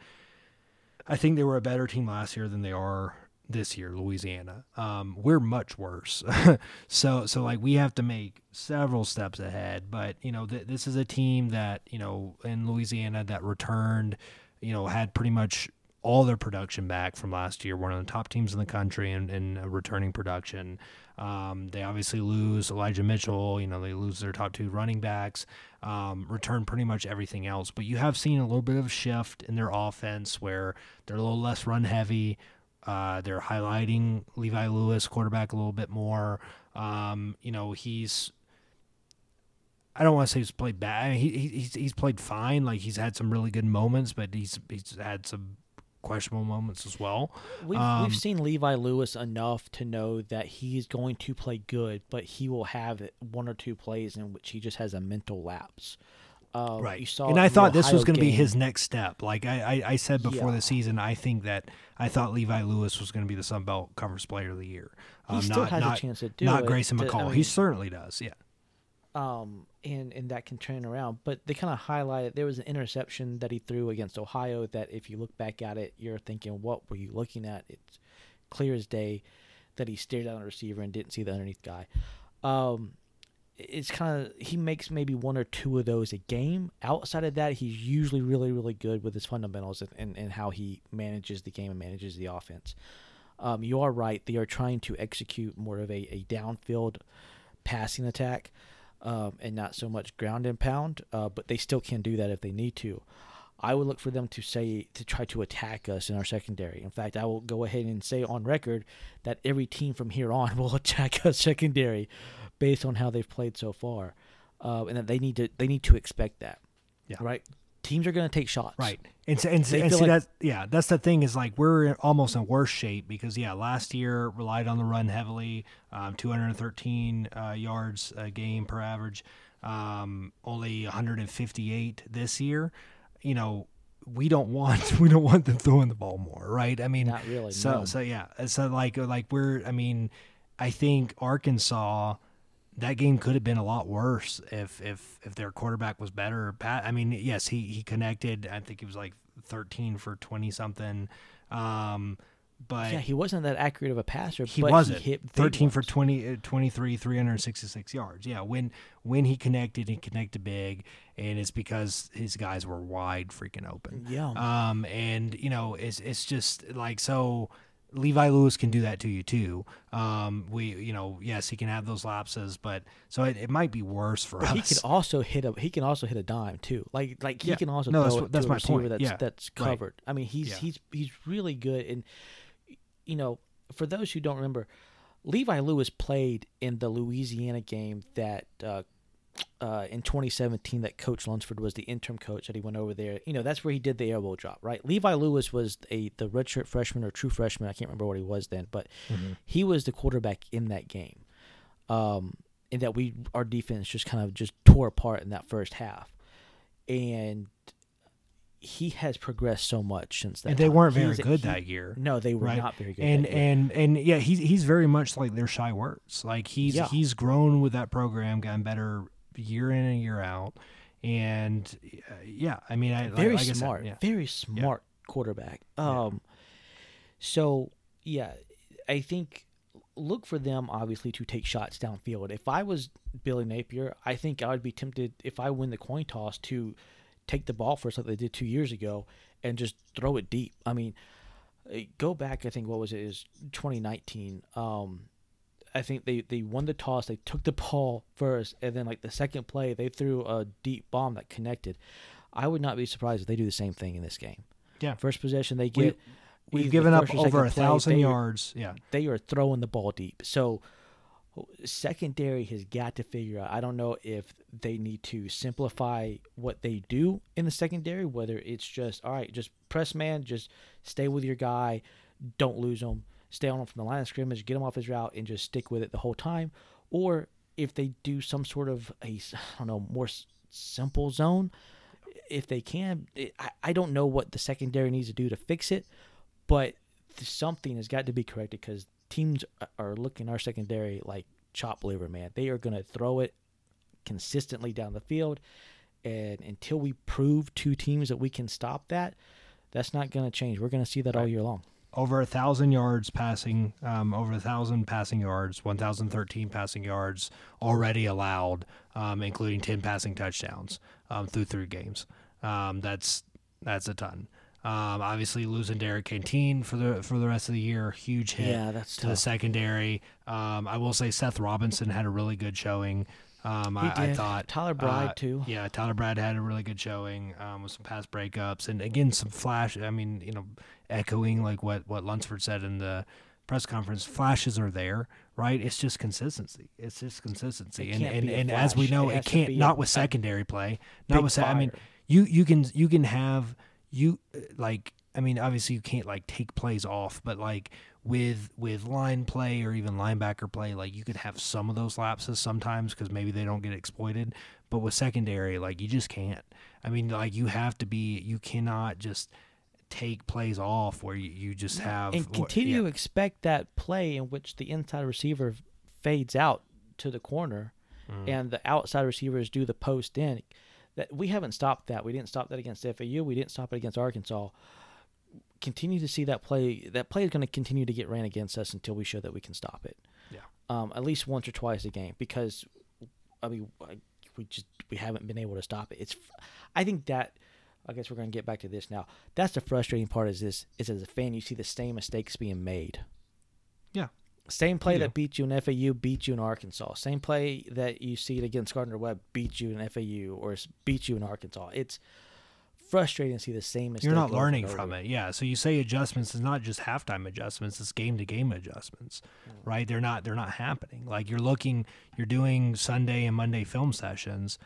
I think they were a better team last year than they are this year. Louisiana, um, we're much worse. so so like we have to make several steps ahead. But you know th- this is a team that you know in Louisiana that returned, you know had pretty much all their production back from last year. One of the top teams in the country in, in uh, returning production. Um, they obviously lose Elijah Mitchell. You know, they lose their top two running backs. Um, return pretty much everything else. But you have seen a little bit of shift in their offense where they're a little less run heavy. Uh, they're highlighting Levi Lewis, quarterback, a little bit more. Um, you know, he's. I don't want to say he's played bad. I mean, he, he he's he's played fine. Like he's had some really good moments, but he's he's had some questionable moments as well. We've, Um, we've seen Levi Lewis enough to know that he's going to play good, but he will have one or two plays in which he just has a mental lapse. Uh, You saw and I thought this was going to be his next step. Like I, I, I said before Yeah. the season, I think that I thought Levi Lewis was going to be the Sun Belt Conference Player of the Year. He Um, still not, has not, a chance to do not it. Grayson The- I McCall. he certainly does. Yeah. um, and and that can turn around. But they kind of highlighted there was an interception that he threw against Ohio. That if you look back at it, you're thinking, what were you looking at? It's clear as day that he stared down the receiver and didn't see the underneath guy. Um, it's kind of he makes maybe one or two of those a game. Outside of that, he's usually really really good with his fundamentals and, and, how he manages the game and manages the offense. Um, you are right; they are trying to execute more of a, a downfield passing attack um, and not so much ground and pound. Uh, but they still can do that if they need to. I would look for them to say to try to attack us in our secondary. In fact, I will go ahead and say on record that every team from here on will attack us secondary, based on how they've played so far, uh, and that they need to they need to expect that. Yeah. Right. Teams are going to take shots. Right. And, so- and, and like- that yeah, that's the thing is like we're almost in worse shape because yeah, last year relied on the run heavily, um, 213 uh, yards a game per average, um, only 158 this year. You know, we don't want we don't want them throwing the ball more, right? I mean, Not really, So no. so yeah, so like like we're I mean, I think Arkansas that game could have been a lot worse if if if their quarterback was better. Pat, I mean, yes, he he connected. I think he was like thirteen for twenty something. Um, but Yeah, he wasn't that accurate of a passer. he but wasn't He hit big 13 for ones. 20 uh, 23 366 yards yeah when when he connected he connected big and it's because his guys were wide freaking open Yeah. um and you know it's it's just like so Levi Lewis can do that to you too. Um, we, you know, yes, he can have those lapses, but so it, it might be worse for But us. he can also hit a he can also hit a dime too. Like like he Yeah. can also No, throw that's that's my receiver point. that's Yeah. that's Right. covered. I mean he's Yeah. he's he's really good and you know, for those who don't remember, Levi Lewis played in the Louisiana game that uh, uh, in 2017 that Coach Lunsford was the interim coach that he went over there. You know, that's where he did the elbow drop, right? Levi Lewis was a the redshirt freshman or true freshman. I can't remember what he was then, but he was the quarterback in that game. Um, and that we our defense just kind of just tore apart in that first half, and he has progressed so much since that. and they time. weren't very a- good he- that year. No, they were right? not very good. And and and yeah, he's he's very much like their shy words. Like he's Yeah. he's grown with that program, gotten better year in and year out. And uh, yeah, I mean, I like- very like I said, smart, yeah. very smart quarterback. Yeah. Um, so yeah, I think look for them obviously to take shots downfield. If I was Billy Napier, I think I would be tempted if I win the coin toss to take the ball first like they did two years ago and just throw it deep. I mean, uh, go back. I think what was it? Is 2019. Um, I think they they won the toss. They took the ball first, and then like the second play, they threw a deep bomb that connected. I would not be surprised if they do the same thing in this game. Yeah. First possession they We- get. We've given up over a play, thousand they- yards. Yeah. They are throwing the ball deep. So secondary has got to figure out. I don't know if they need to simplify what they do in the secondary, whether it's just all right, just press man, just stay with your guy, don't lose him, stay on him from the line of scrimmage, get him off his route, and just stick with it the whole time, or if they do some sort of a I don't know more s- simple zone, if they can. It, I I don't know what the secondary needs to do to fix it, but th- something has got to be corrected because teams are looking our secondary like chop liver, man. They are going to throw it consistently down the field, and until we prove to teams that we can stop that, that's not going to change. We're going to see that all year long. Over a thousand yards passing, um, over a thousand passing yards, one thousand thirteen passing yards already allowed, um, including ten passing touchdowns um, through three games. Um, that's that's a ton. Um, obviously, losing Derrick Canteen for the for the rest of the year, huge hit Yeah, that's to the secondary. Um, I will say Seth Robinson had a really good showing. Um, I, I thought Tyler Brad uh, too. Yeah, Tyler Brad had a really good showing um, with some pass breakups and again some flash. I mean, you know, echoing like what what Lunsford said in the press conference. Flashes are there, right? It's just consistency. It's just consistency, It and and, and as we know, It it, can't be a- not with secondary play. Not with se- I mean, you you can you can have you like I mean obviously you can't like take plays off, but like with with line play or even linebacker play, like you could have some of those lapses sometimes because maybe they don't get exploited. But with secondary, like you just can't. I mean, like you have to be. You cannot just take plays off where you, you just have and continue yeah. to expect that play in which the inside receiver fades out to the corner Mm. and the outside receivers do the post in. That we haven't stopped that. We didn't stop that against FAU. We didn't stop it against Arkansas. Continue to see that play. That play is going to continue to get ran against us until we show that we can stop it. Yeah. Um, at least once or twice a game because, I mean, we just we haven't been able to stop it. It's, I think that. I guess we're going to get back to this now. That's the frustrating part. Is this is as a fan you see the same mistakes being made. Yeah. Same play do. that beat you in FAU beat you in Arkansas. Same play that you see it against Gardner Webb beat you in FAU or beat you in Arkansas. It's frustrating to see the same mistake. You're not learning from it. Yeah. So you say adjustments is not just halftime adjustments, it's game to game adjustments. Mm. Right? They're not they're not happening. Like you're looking you're doing Sunday and Monday film sessions.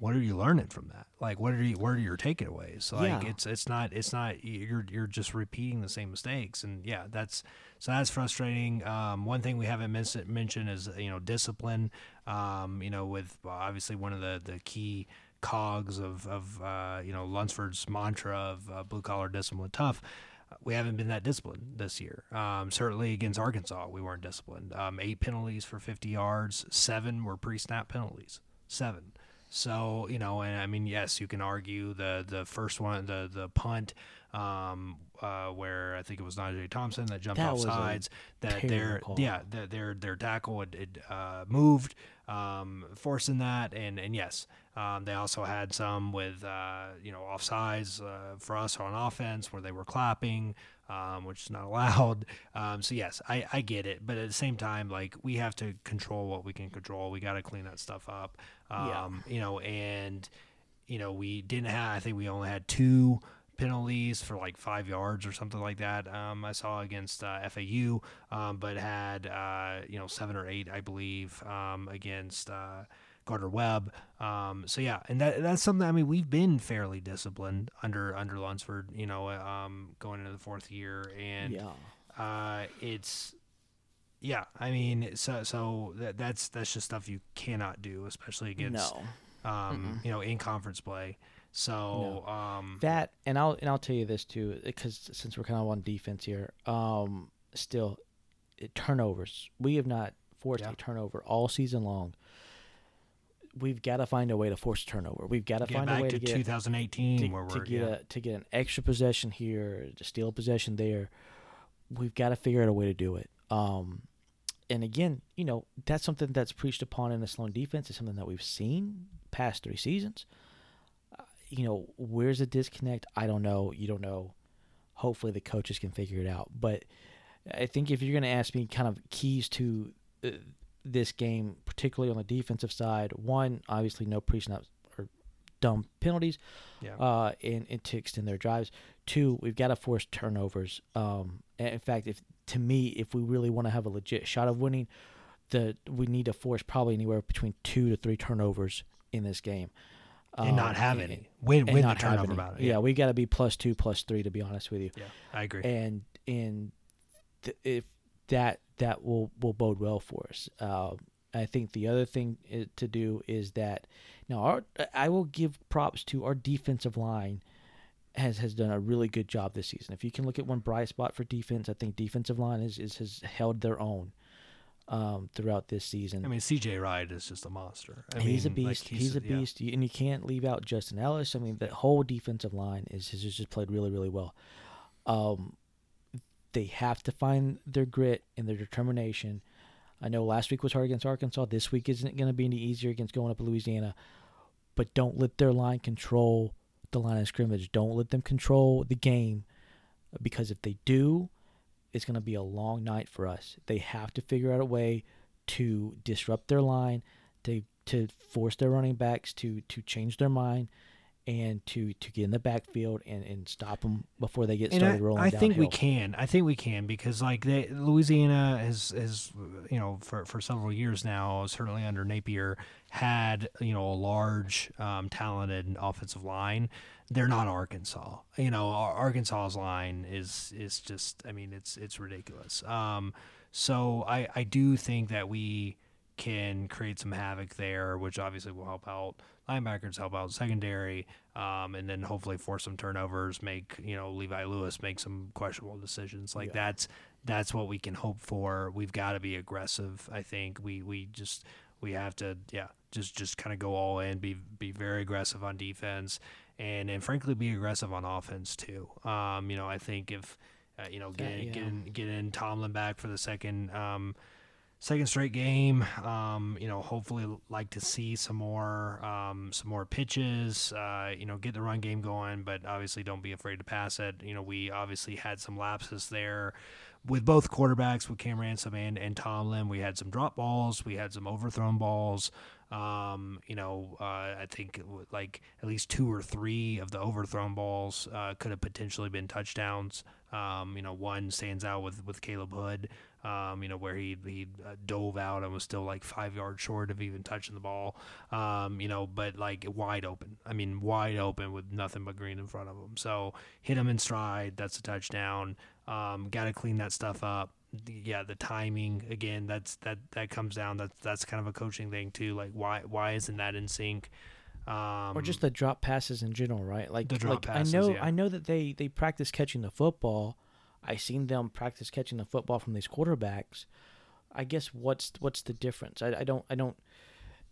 What are you learning from that? Like what are you what are your takeaways? Like Yeah. it's it's not it's not you're you're just repeating the same mistakes and yeah, that's so that's frustrating. Um, one thing we haven't mentioned mentioned is you know discipline. Um, you know, with obviously one of the the key cogs of of uh, you know Lunsford's mantra of uh, blue collar discipline tough. We haven't been that disciplined this year. Um, certainly against Arkansas, we weren't disciplined. Um, eight penalties for 50 yards, seven were pre-snap penalties. Seven. So you know, and I mean, yes, you can argue the the first one, the the punt, um, uh, where I think it was Najee Thompson that jumped That off sides. That their call. yeah, their their their tackle had, had uh, moved, um, forcing that, and and yes, um, they also had some with uh, you know offsides uh, for us on offense where they were clapping, um, which is not allowed. Um, so yes, I, I get it, but at the same time, like we have to control what we can control. We got to clean that stuff up. Yeah. Um, you know, and you know we didn't have. I think we only had two penalties for like five yards or something like that. Um, I saw against uh, FAU, um, but had uh, you know seven or eight, I believe, um, against uh, Gardner Webb. Um, so yeah, and that that's something. I mean, we've been fairly disciplined under under Lunsford. You know, um, going into the fourth year, and Yeah. uh, it's yeah. I mean, so so that, that's that's just stuff you cannot do, especially against No. um, you know in conference play. So um, That and I'll and I'll tell you this too, because since we're kind of on defense here, um, still, it, turnovers. We have not forced Yeah. a turnover all season long. We've got to find a way to force a turnover. We've got to get find a way to to get 2018 to, where to get yeah. a to get an extra possession here, to steal a possession there. We've got to figure out a way to do it. Um, and again, you know, that's something that's preached upon in the Sloan defense. It's something that we've seen past three seasons. Uh, you know, where's the disconnect? I don't know. You don't know. hopefully the coaches can figure it out. But I think if you're going to ask me kind of keys to uh, this game, particularly on the defensive side, one, obviously no pre snaps or dumb penalties Yeah. uh, and, and to extend their drives. Two, we've got to force turnovers. Um, in fact, if to me, if we really want to have a legit shot of winning, the we need to force probably anywhere between two to three turnovers in this game. and not Um, have and- any. Win, win the turnover battle. Yeah, we got to be plus two, plus three to be honest with you. yeah, I agree. And and th- if that that will will bode well for us. Uh, I think the other thing to do is that now our I will give props to our defensive line has has done a really good job this season. If you can look at one bright spot for defense, I think defensive line is, is has held their own um, throughout this season. I mean, CJ Wright is just a monster. I he's a mean, like, beast. he's, a yeah. beast, You- and you can't leave out Justin Ellis. I mean, the whole defensive line is has just played really, really well. Um, they have to find their grit and their determination. I know last week was hard against Arkansas. This week isn't going to be any easier against going up to Louisiana. But don't let their line control the line of scrimmage. Don't let them control the game, because if they do, it's going to be a long night for us. They have to figure out a way to disrupt their line, to to force their running backs to to change their mind, and to to get in the backfield and and stop them before they get And started I, rolling I think we can. I think we can because like they, Louisiana has has you know for for several years now, certainly under Napier, had you know a large, um, talented offensive line. They're not Arkansas. You know, Ar- Arkansas's line is is just. I mean, it's it's ridiculous. Um, so I I do think that we can create some havoc there, which obviously will help out linebackers, help out secondary, um, and then hopefully force some turnovers, make you know Levi Lewis make some questionable decisions. Like Yeah. that's that's what we can hope for. We've got to be aggressive. I think we we just we have to yeah just just kind of go all in, be be very aggressive on defense, and and frankly be aggressive on offense too. Um, you know I think if uh, you know get yeah. getting getting Tomlin back for the second. Um, second straight game. Um, you know, hopefully like to see some more um, some more pitches. Uh, you know, get the run game going, but obviously don't be afraid to pass it. You know, we obviously had some lapses there with both quarterbacks, with Cam Ransom and and Tomlin. We had some drop balls, we had some overthrown balls. Um, you know, uh, I think like at least two or three of the overthrown balls uh, could have potentially been touchdowns. Um, you know, one stands out with with Khaleb Hood. Um, you know, where he he uh, dove out and was still like five yards short of even touching the ball. Um, you know, but like wide open. I mean, wide open with nothing but green in front of him. So hit him in stride. That's a touchdown. Um, Got to clean that stuff up. Yeah, the timing again. That's that that comes down. That's that's kind of a coaching thing too. Like why why isn't that in sync? Um, or just the drop passes in general, right? Like, The drop like passes, I know, yeah. I know that they they practice catching the football. I seen them practice catching the football from these quarterbacks. I guess what's what's the difference? I, I don't I don't.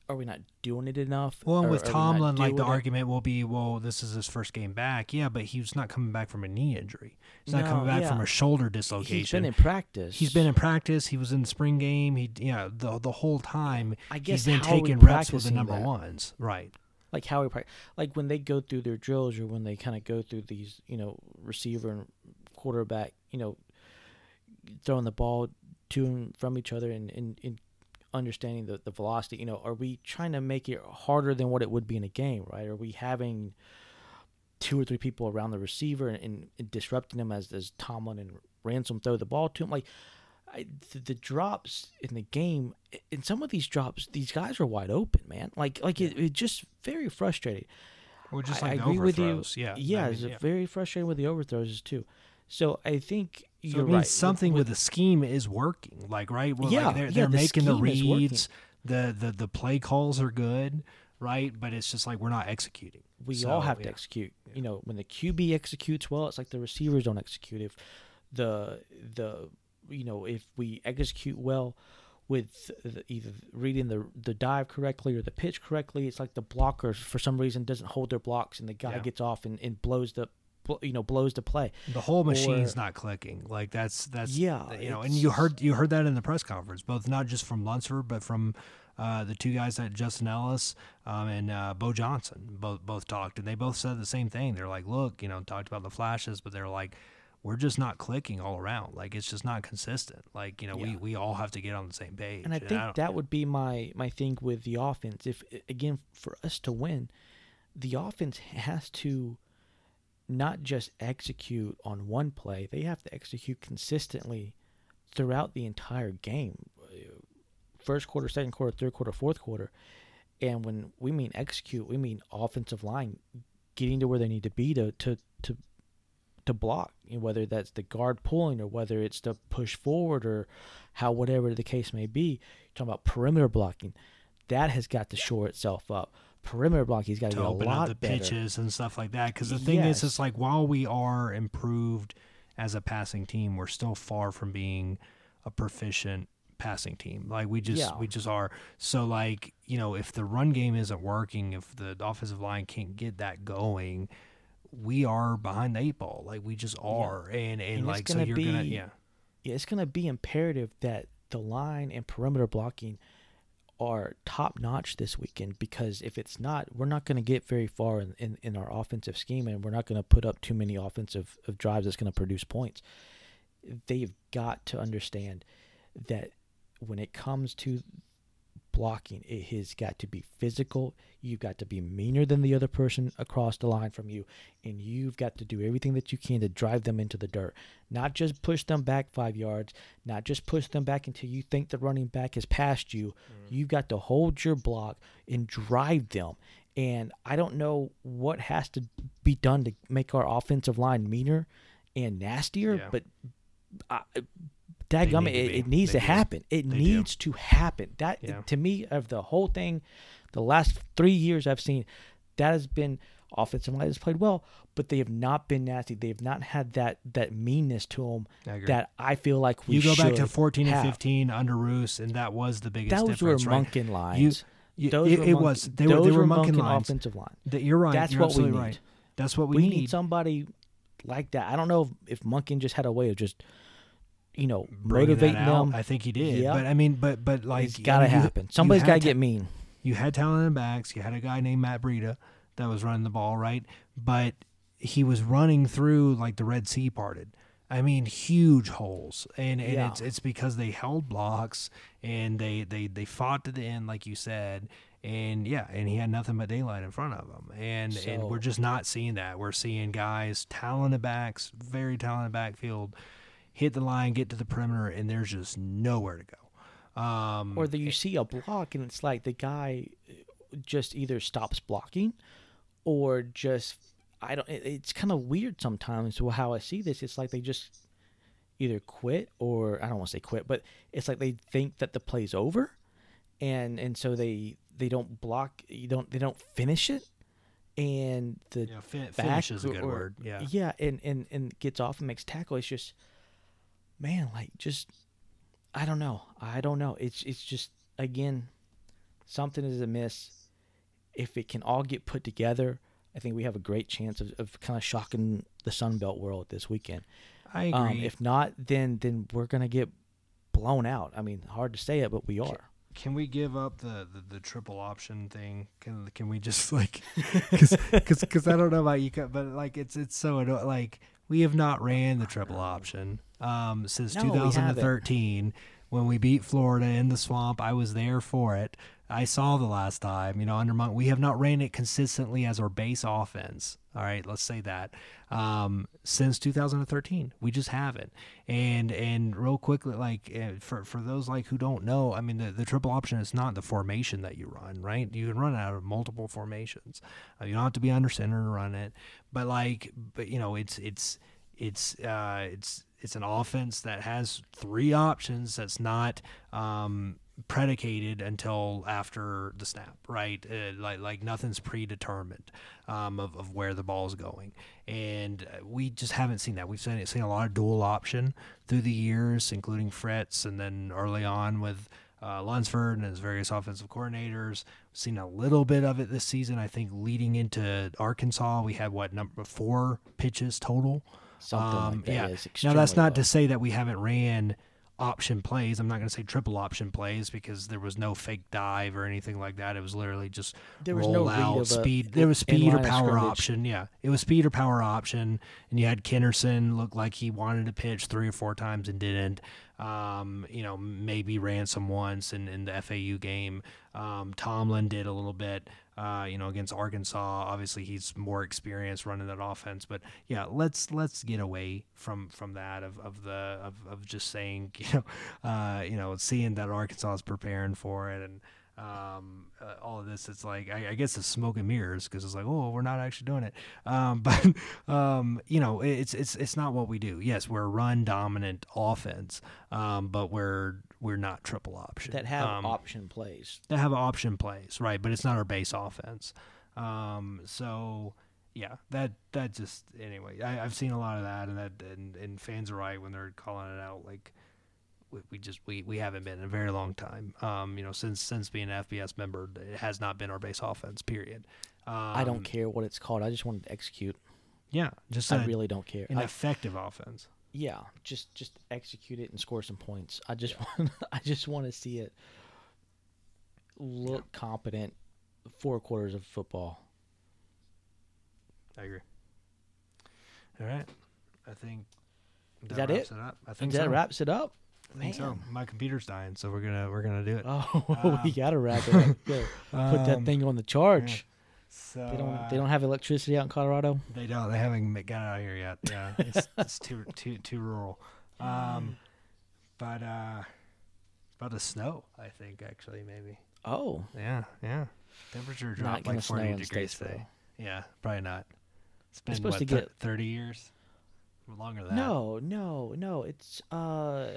Are we not doing it enough? Well, and with are not Tomlin, like the it- argument will be, well, this is his first game back. Yeah, but he's not coming back from a knee injury. He's not No, coming back yeah. from a shoulder dislocation. He's been in practice. He's been in practice. He was in the spring game. He, yeah, the the whole time. I guess he's been taking reps with the number that? ones. Right. like how we practice, like when they go through their drills or when they kind of go through these, you know, receiver and quarterback, you know, throwing the ball to and from each other and, and, and understanding the, the velocity, you know, are we trying to make it harder than what it would be in a game, right? Are we having two or three people around the receiver and, and, and disrupting them as, as Tomlin and Ransom throw the ball to him? Like, I, the, the drops in the game, in some of these drops, these guys are wide open, man. Like, like it, it just very frustrating. Or just I- like I the agree with you. Yeah. yeah, I mean, it's yeah. very frustrating with the overthrows too. So I think So you're it means right. Something with, with, the scheme is working. Like right. Well, Yeah, like they're, yeah, they're the making the reads. The, the the play calls are good. Right. But it's just like we're not executing. we So, all have to yeah. execute. You know, when the QB executes well, it's like the receivers don't execute. If the the you know if we execute well with the, either reading the the dive correctly or the pitch correctly, it's like the blocker for some reason doesn't hold their blocks and the guy Yeah. gets off and, and blows the you know blows to play. The whole machine's Or- not clicking. Like that's that's Yeah, You know, and you heard you heard that in the press conference, both not just from Lunsford, but from uh, the two guys that Justin Ellis um, and uh, Bo Johnson both both talked, and they both said the same thing. They're like, look, you know, talked about the flashes, but they're like, we're just not clicking all around. Like it's just not consistent. Like you know, we Yeah. we all have to get on the same page. And I think don't- that would be my my thing with the offense. If again for us to win, the offense has to not just execute on one play; they have to execute consistently throughout the entire game. First quarter, second quarter, third quarter, fourth quarter. And when we mean execute, we mean offensive line getting to where they need to be to to to to block, you know, whether that's the guard pulling or whether it's to push forward or how whatever the case may be. You're talking about perimeter blocking. That has got to shore itself up. Perimeter blocking has got to a open lot up the better. pitches and stuff like that. Because the thing is, it's like while we are improved as a passing team, we're still far from being a proficient passing team. Like we just Yeah. we just are. So like you know, if the run game isn't working, if the offensive line can't get that going, we are behind the eight ball. Like we just are. And and, And it's like so gonna you're gonna be- yeah. yeah, it's going to be imperative that the line and perimeter blocking are top notch this weekend because if it's not, we're not going to get very far in, in, in our offensive scheme and we're not going to put up too many offensive of drives that's going to produce points. They've got to understand that when it comes to blocking, it has got to be physical. You've got to be meaner than the other person across the line from you, and you've got to do everything that you can to drive them into the dirt. Not just push them back five yards, not just push them back until you think the running back has passed you. Mm. You've got to hold your block and drive them. And I don't know what has to be done to make our offensive line meaner and nastier, Yeah. but I, need it, it needs They to do. happen. It They do. needs to happen. That Yeah. to me of the whole thing, the last three years I've seen, that has been offensive line has played well, but they have not been nasty. They have not had that that meanness to them I that I feel like we you go back to should 14 and 15 under Ruse, and that was the biggest Those were difference, right? Monken lines. you- Those it, were it Monken- was. They were, those they were Monken Monken lines. offensive line. That you're right. That's you're what we need. right. That's what we, We, need. somebody like that. I don't know if, if Monken just had a way of just, you know, motivating them. I think he did. Yeah. But I mean, but but like it's got to happen. Somebody's got to get mean. You had talent in the backs. You had a guy named Matt Breida that was running the ball, right? But he was running through like the Red Sea parted. I mean, huge holes, and and Yeah. it's it's because they held blocks and they they they fought to the end, like you said, and yeah, and he had nothing but daylight in front of him, and and we're just not seeing that. We're seeing guys talented backs, very talented backfield, hit the line, get to the perimeter, and there's just nowhere to go. Um, Or that you see a block and it's like the guy just either stops blocking or just I don't. it- It's kind of weird sometimes how I see this. It's like they just either quit or I don't want to say quit, but it's like they think that the play's over, and and so they they don't block. You don't they don't finish it, and the yeah, fin- back finish is a good or- word. Yeah. yeah, and and and gets off and makes tackle. It's just, man, like just, I don't know, I don't know. It's it's just again, something is amiss. If it can all get put together, I think we have a great chance of, of kind of shocking the Sun Belt world this weekend. I agree. Um, if not, then then we're gonna get blown out. I mean, hard to say it, but we are. Can we give up the, the, the triple option thing? Can can we just like because because I don't know about you, but like it's it's so anno- like we have not ran the triple option um, since No, we 2013 when we beat Florida in the swamp. I was there for it. I saw the last time, you know, under Monk. We have not ran it consistently as our base offense. All right, let's say that um, since 2013, we just haven't. And and real quickly, like uh, for for those like who don't know, I mean, the, the triple option is not the formation that you run, right? You can run out of multiple formations. Uh, you don't have to be under center to run it, but like, but you know, it's it's it's uh, it's it's an offense that has three options. That's not um, predicated until after the snap, right? Uh, like like nothing's predetermined um, of, of where the ball's going, and uh, we just haven't seen that. We've seen seen a lot of dual option through the years, including Fritz, and then early on with. Uh, Lunsford and his various offensive coordinators. We've seen a little bit of it this season. I think leading into Arkansas, we had what number four pitches total. Something Um, like that. yeah. is Now that's not low. to say that we haven't ran option plays. I'm not going to say triple option plays because there was no fake dive or anything like that. It was literally just There was roll no out speed. There was speed or power option. Yeah, it was speed or power option, and you had Kennerson look like he wanted to pitch three or four times and didn't. Um, you know, maybe ran some once in, in the FAU game. Um, Tomlin did a little bit. Uh, you know, against Arkansas, obviously he's more experienced running that offense. But yeah, let's let's get away from from that of, of the of, of just saying you know, uh, you know, seeing that Arkansas is preparing for it and um, uh, all of this. It's like I, I guess it's smoke and mirrors because it's like, oh, we're not actually doing it. Um, but um, you know, it's it's it's not what we do. Yes, we're a run dominant offense, um, but we're we're not triple option that have um, option plays. that have option plays, right? But it's not our base offense. Um, so yeah, that that just anyway. I, I've seen a lot of that, and that and, and fans are right when they're calling it out. Like we, we just we, we haven't been in a very long time. Um, you know, since since being an FBS member, it has not been our base offense. Period. Um, I don't care what it's called. I just want to execute. Yeah, just I a- really don't care. an I- effective offense. Yeah, just just execute it and score some points. I just want I just want to see it look competent four quarters of football. I agree. All right, I think Is that wraps it? up. I think that so. wraps it up. I think so. Man. My computer's dying, so we're gonna we're gonna do it. Oh, we gotta wrap it up. Yeah. Put that Um, thing on the charge. So They don't. uh, they don't have electricity out in Colorado. They don't. They haven't got out here yet. Yeah, it's, it's too too too rural. Um, but uh, about to snow. I think actually maybe. Oh, Yeah, yeah. Temperature dropped like forty degrees today. Yeah, probably not. It's been supposed what, to get- thirty years, longer than that. No, no, no. It's uh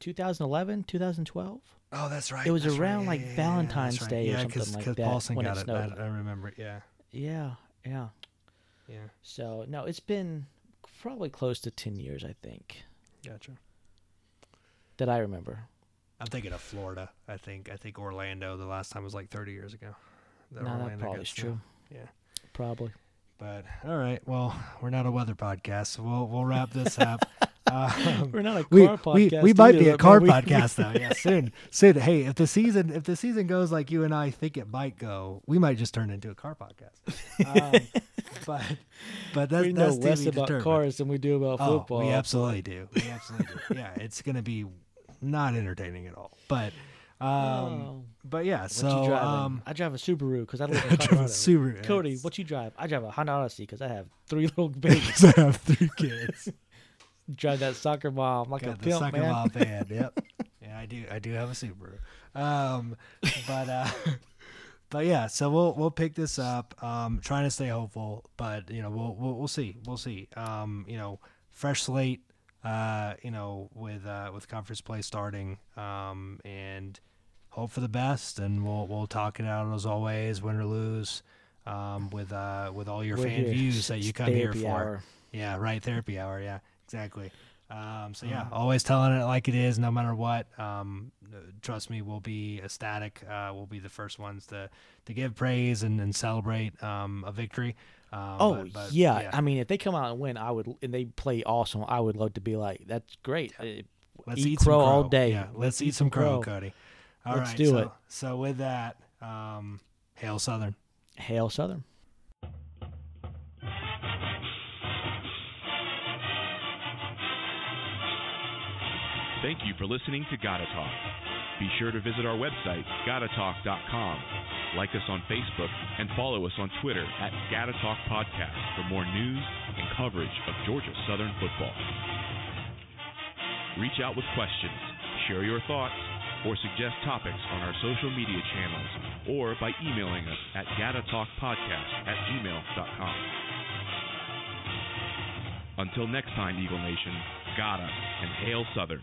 2011, 2012. Oh, that's right. It was that's around, right. like, Yeah, Valentine's right. Day or something cause, like 'cause that Paulson when got it. snowed. I, I remember. Yeah, Yeah, yeah. yeah. So no, it's been probably close to 10 years, I think, Gotcha. that I remember. I'm thinking of Florida. I think. I think Orlando. The last time was like 30 years ago. no, that probably is true. Yeah. Probably. But all right, well, we're not a weather podcast, so we'll we'll wrap this up. Um, We're not a car we, podcast. we might be a car we- podcast though. Yeah, soon, soon. Hey, if the season if the season goes like you and I think it might go, we might just turn into a car podcast. Um, but but that's we know that's less about determined. cars than we do about Oh, football. we absolutely do. We absolutely do. Yeah, it's gonna be not entertaining at all. But um, Oh. but yeah. What So um, I drive a Subaru because I live I in drive a Colorado. Subaru. Cody, what you drive? I drive a Honda Odyssey because I have three little babies. I have three kids. Drive that soccer mom like Got a the pimp, sucker man. mom band. Yep. Yeah, I do. I do have a Subaru. Um, but uh, but yeah. So we'll we'll pick this up. Um, trying to stay hopeful, but you know we'll we'll, we'll see. We'll see. Um, you know, fresh slate. Uh, you know, with uh, with conference play starting. Um, and hope for the best, and we'll we'll talk it out as always, win or lose. Um, with uh, with all your We're fan here. views that you come here for. hour. Yeah, right. Therapy hour. Yeah, exactly. Um, so yeah, Uh-huh. always telling it like it is, no matter what. Um, trust me, we'll be ecstatic. Uh, we'll be the first ones to to give praise and, and celebrate um, a victory. Um, Oh but- but, yeah. I mean, if they come out and win, I would, and they play awesome. I would love to be like, that's great. Uh, let's eat eat, some crow crow all day. Yeah, let's, eat some crow, Cody. All right, Let's do so, it. So with that, um, hail Southern. Hail Southern. Thank you for listening to Gotta Talk. Be sure to visit our website, gottatalk.com. Like us on Facebook and follow us on Twitter at Gotta Talk Podcast for more news and coverage of Georgia Southern football. Reach out with questions, share your thoughts, or suggest topics on our social media channels or by emailing us at gottatalkpodcast at gmail.com. Until next time, Eagle Nation, gotta and hail Southern.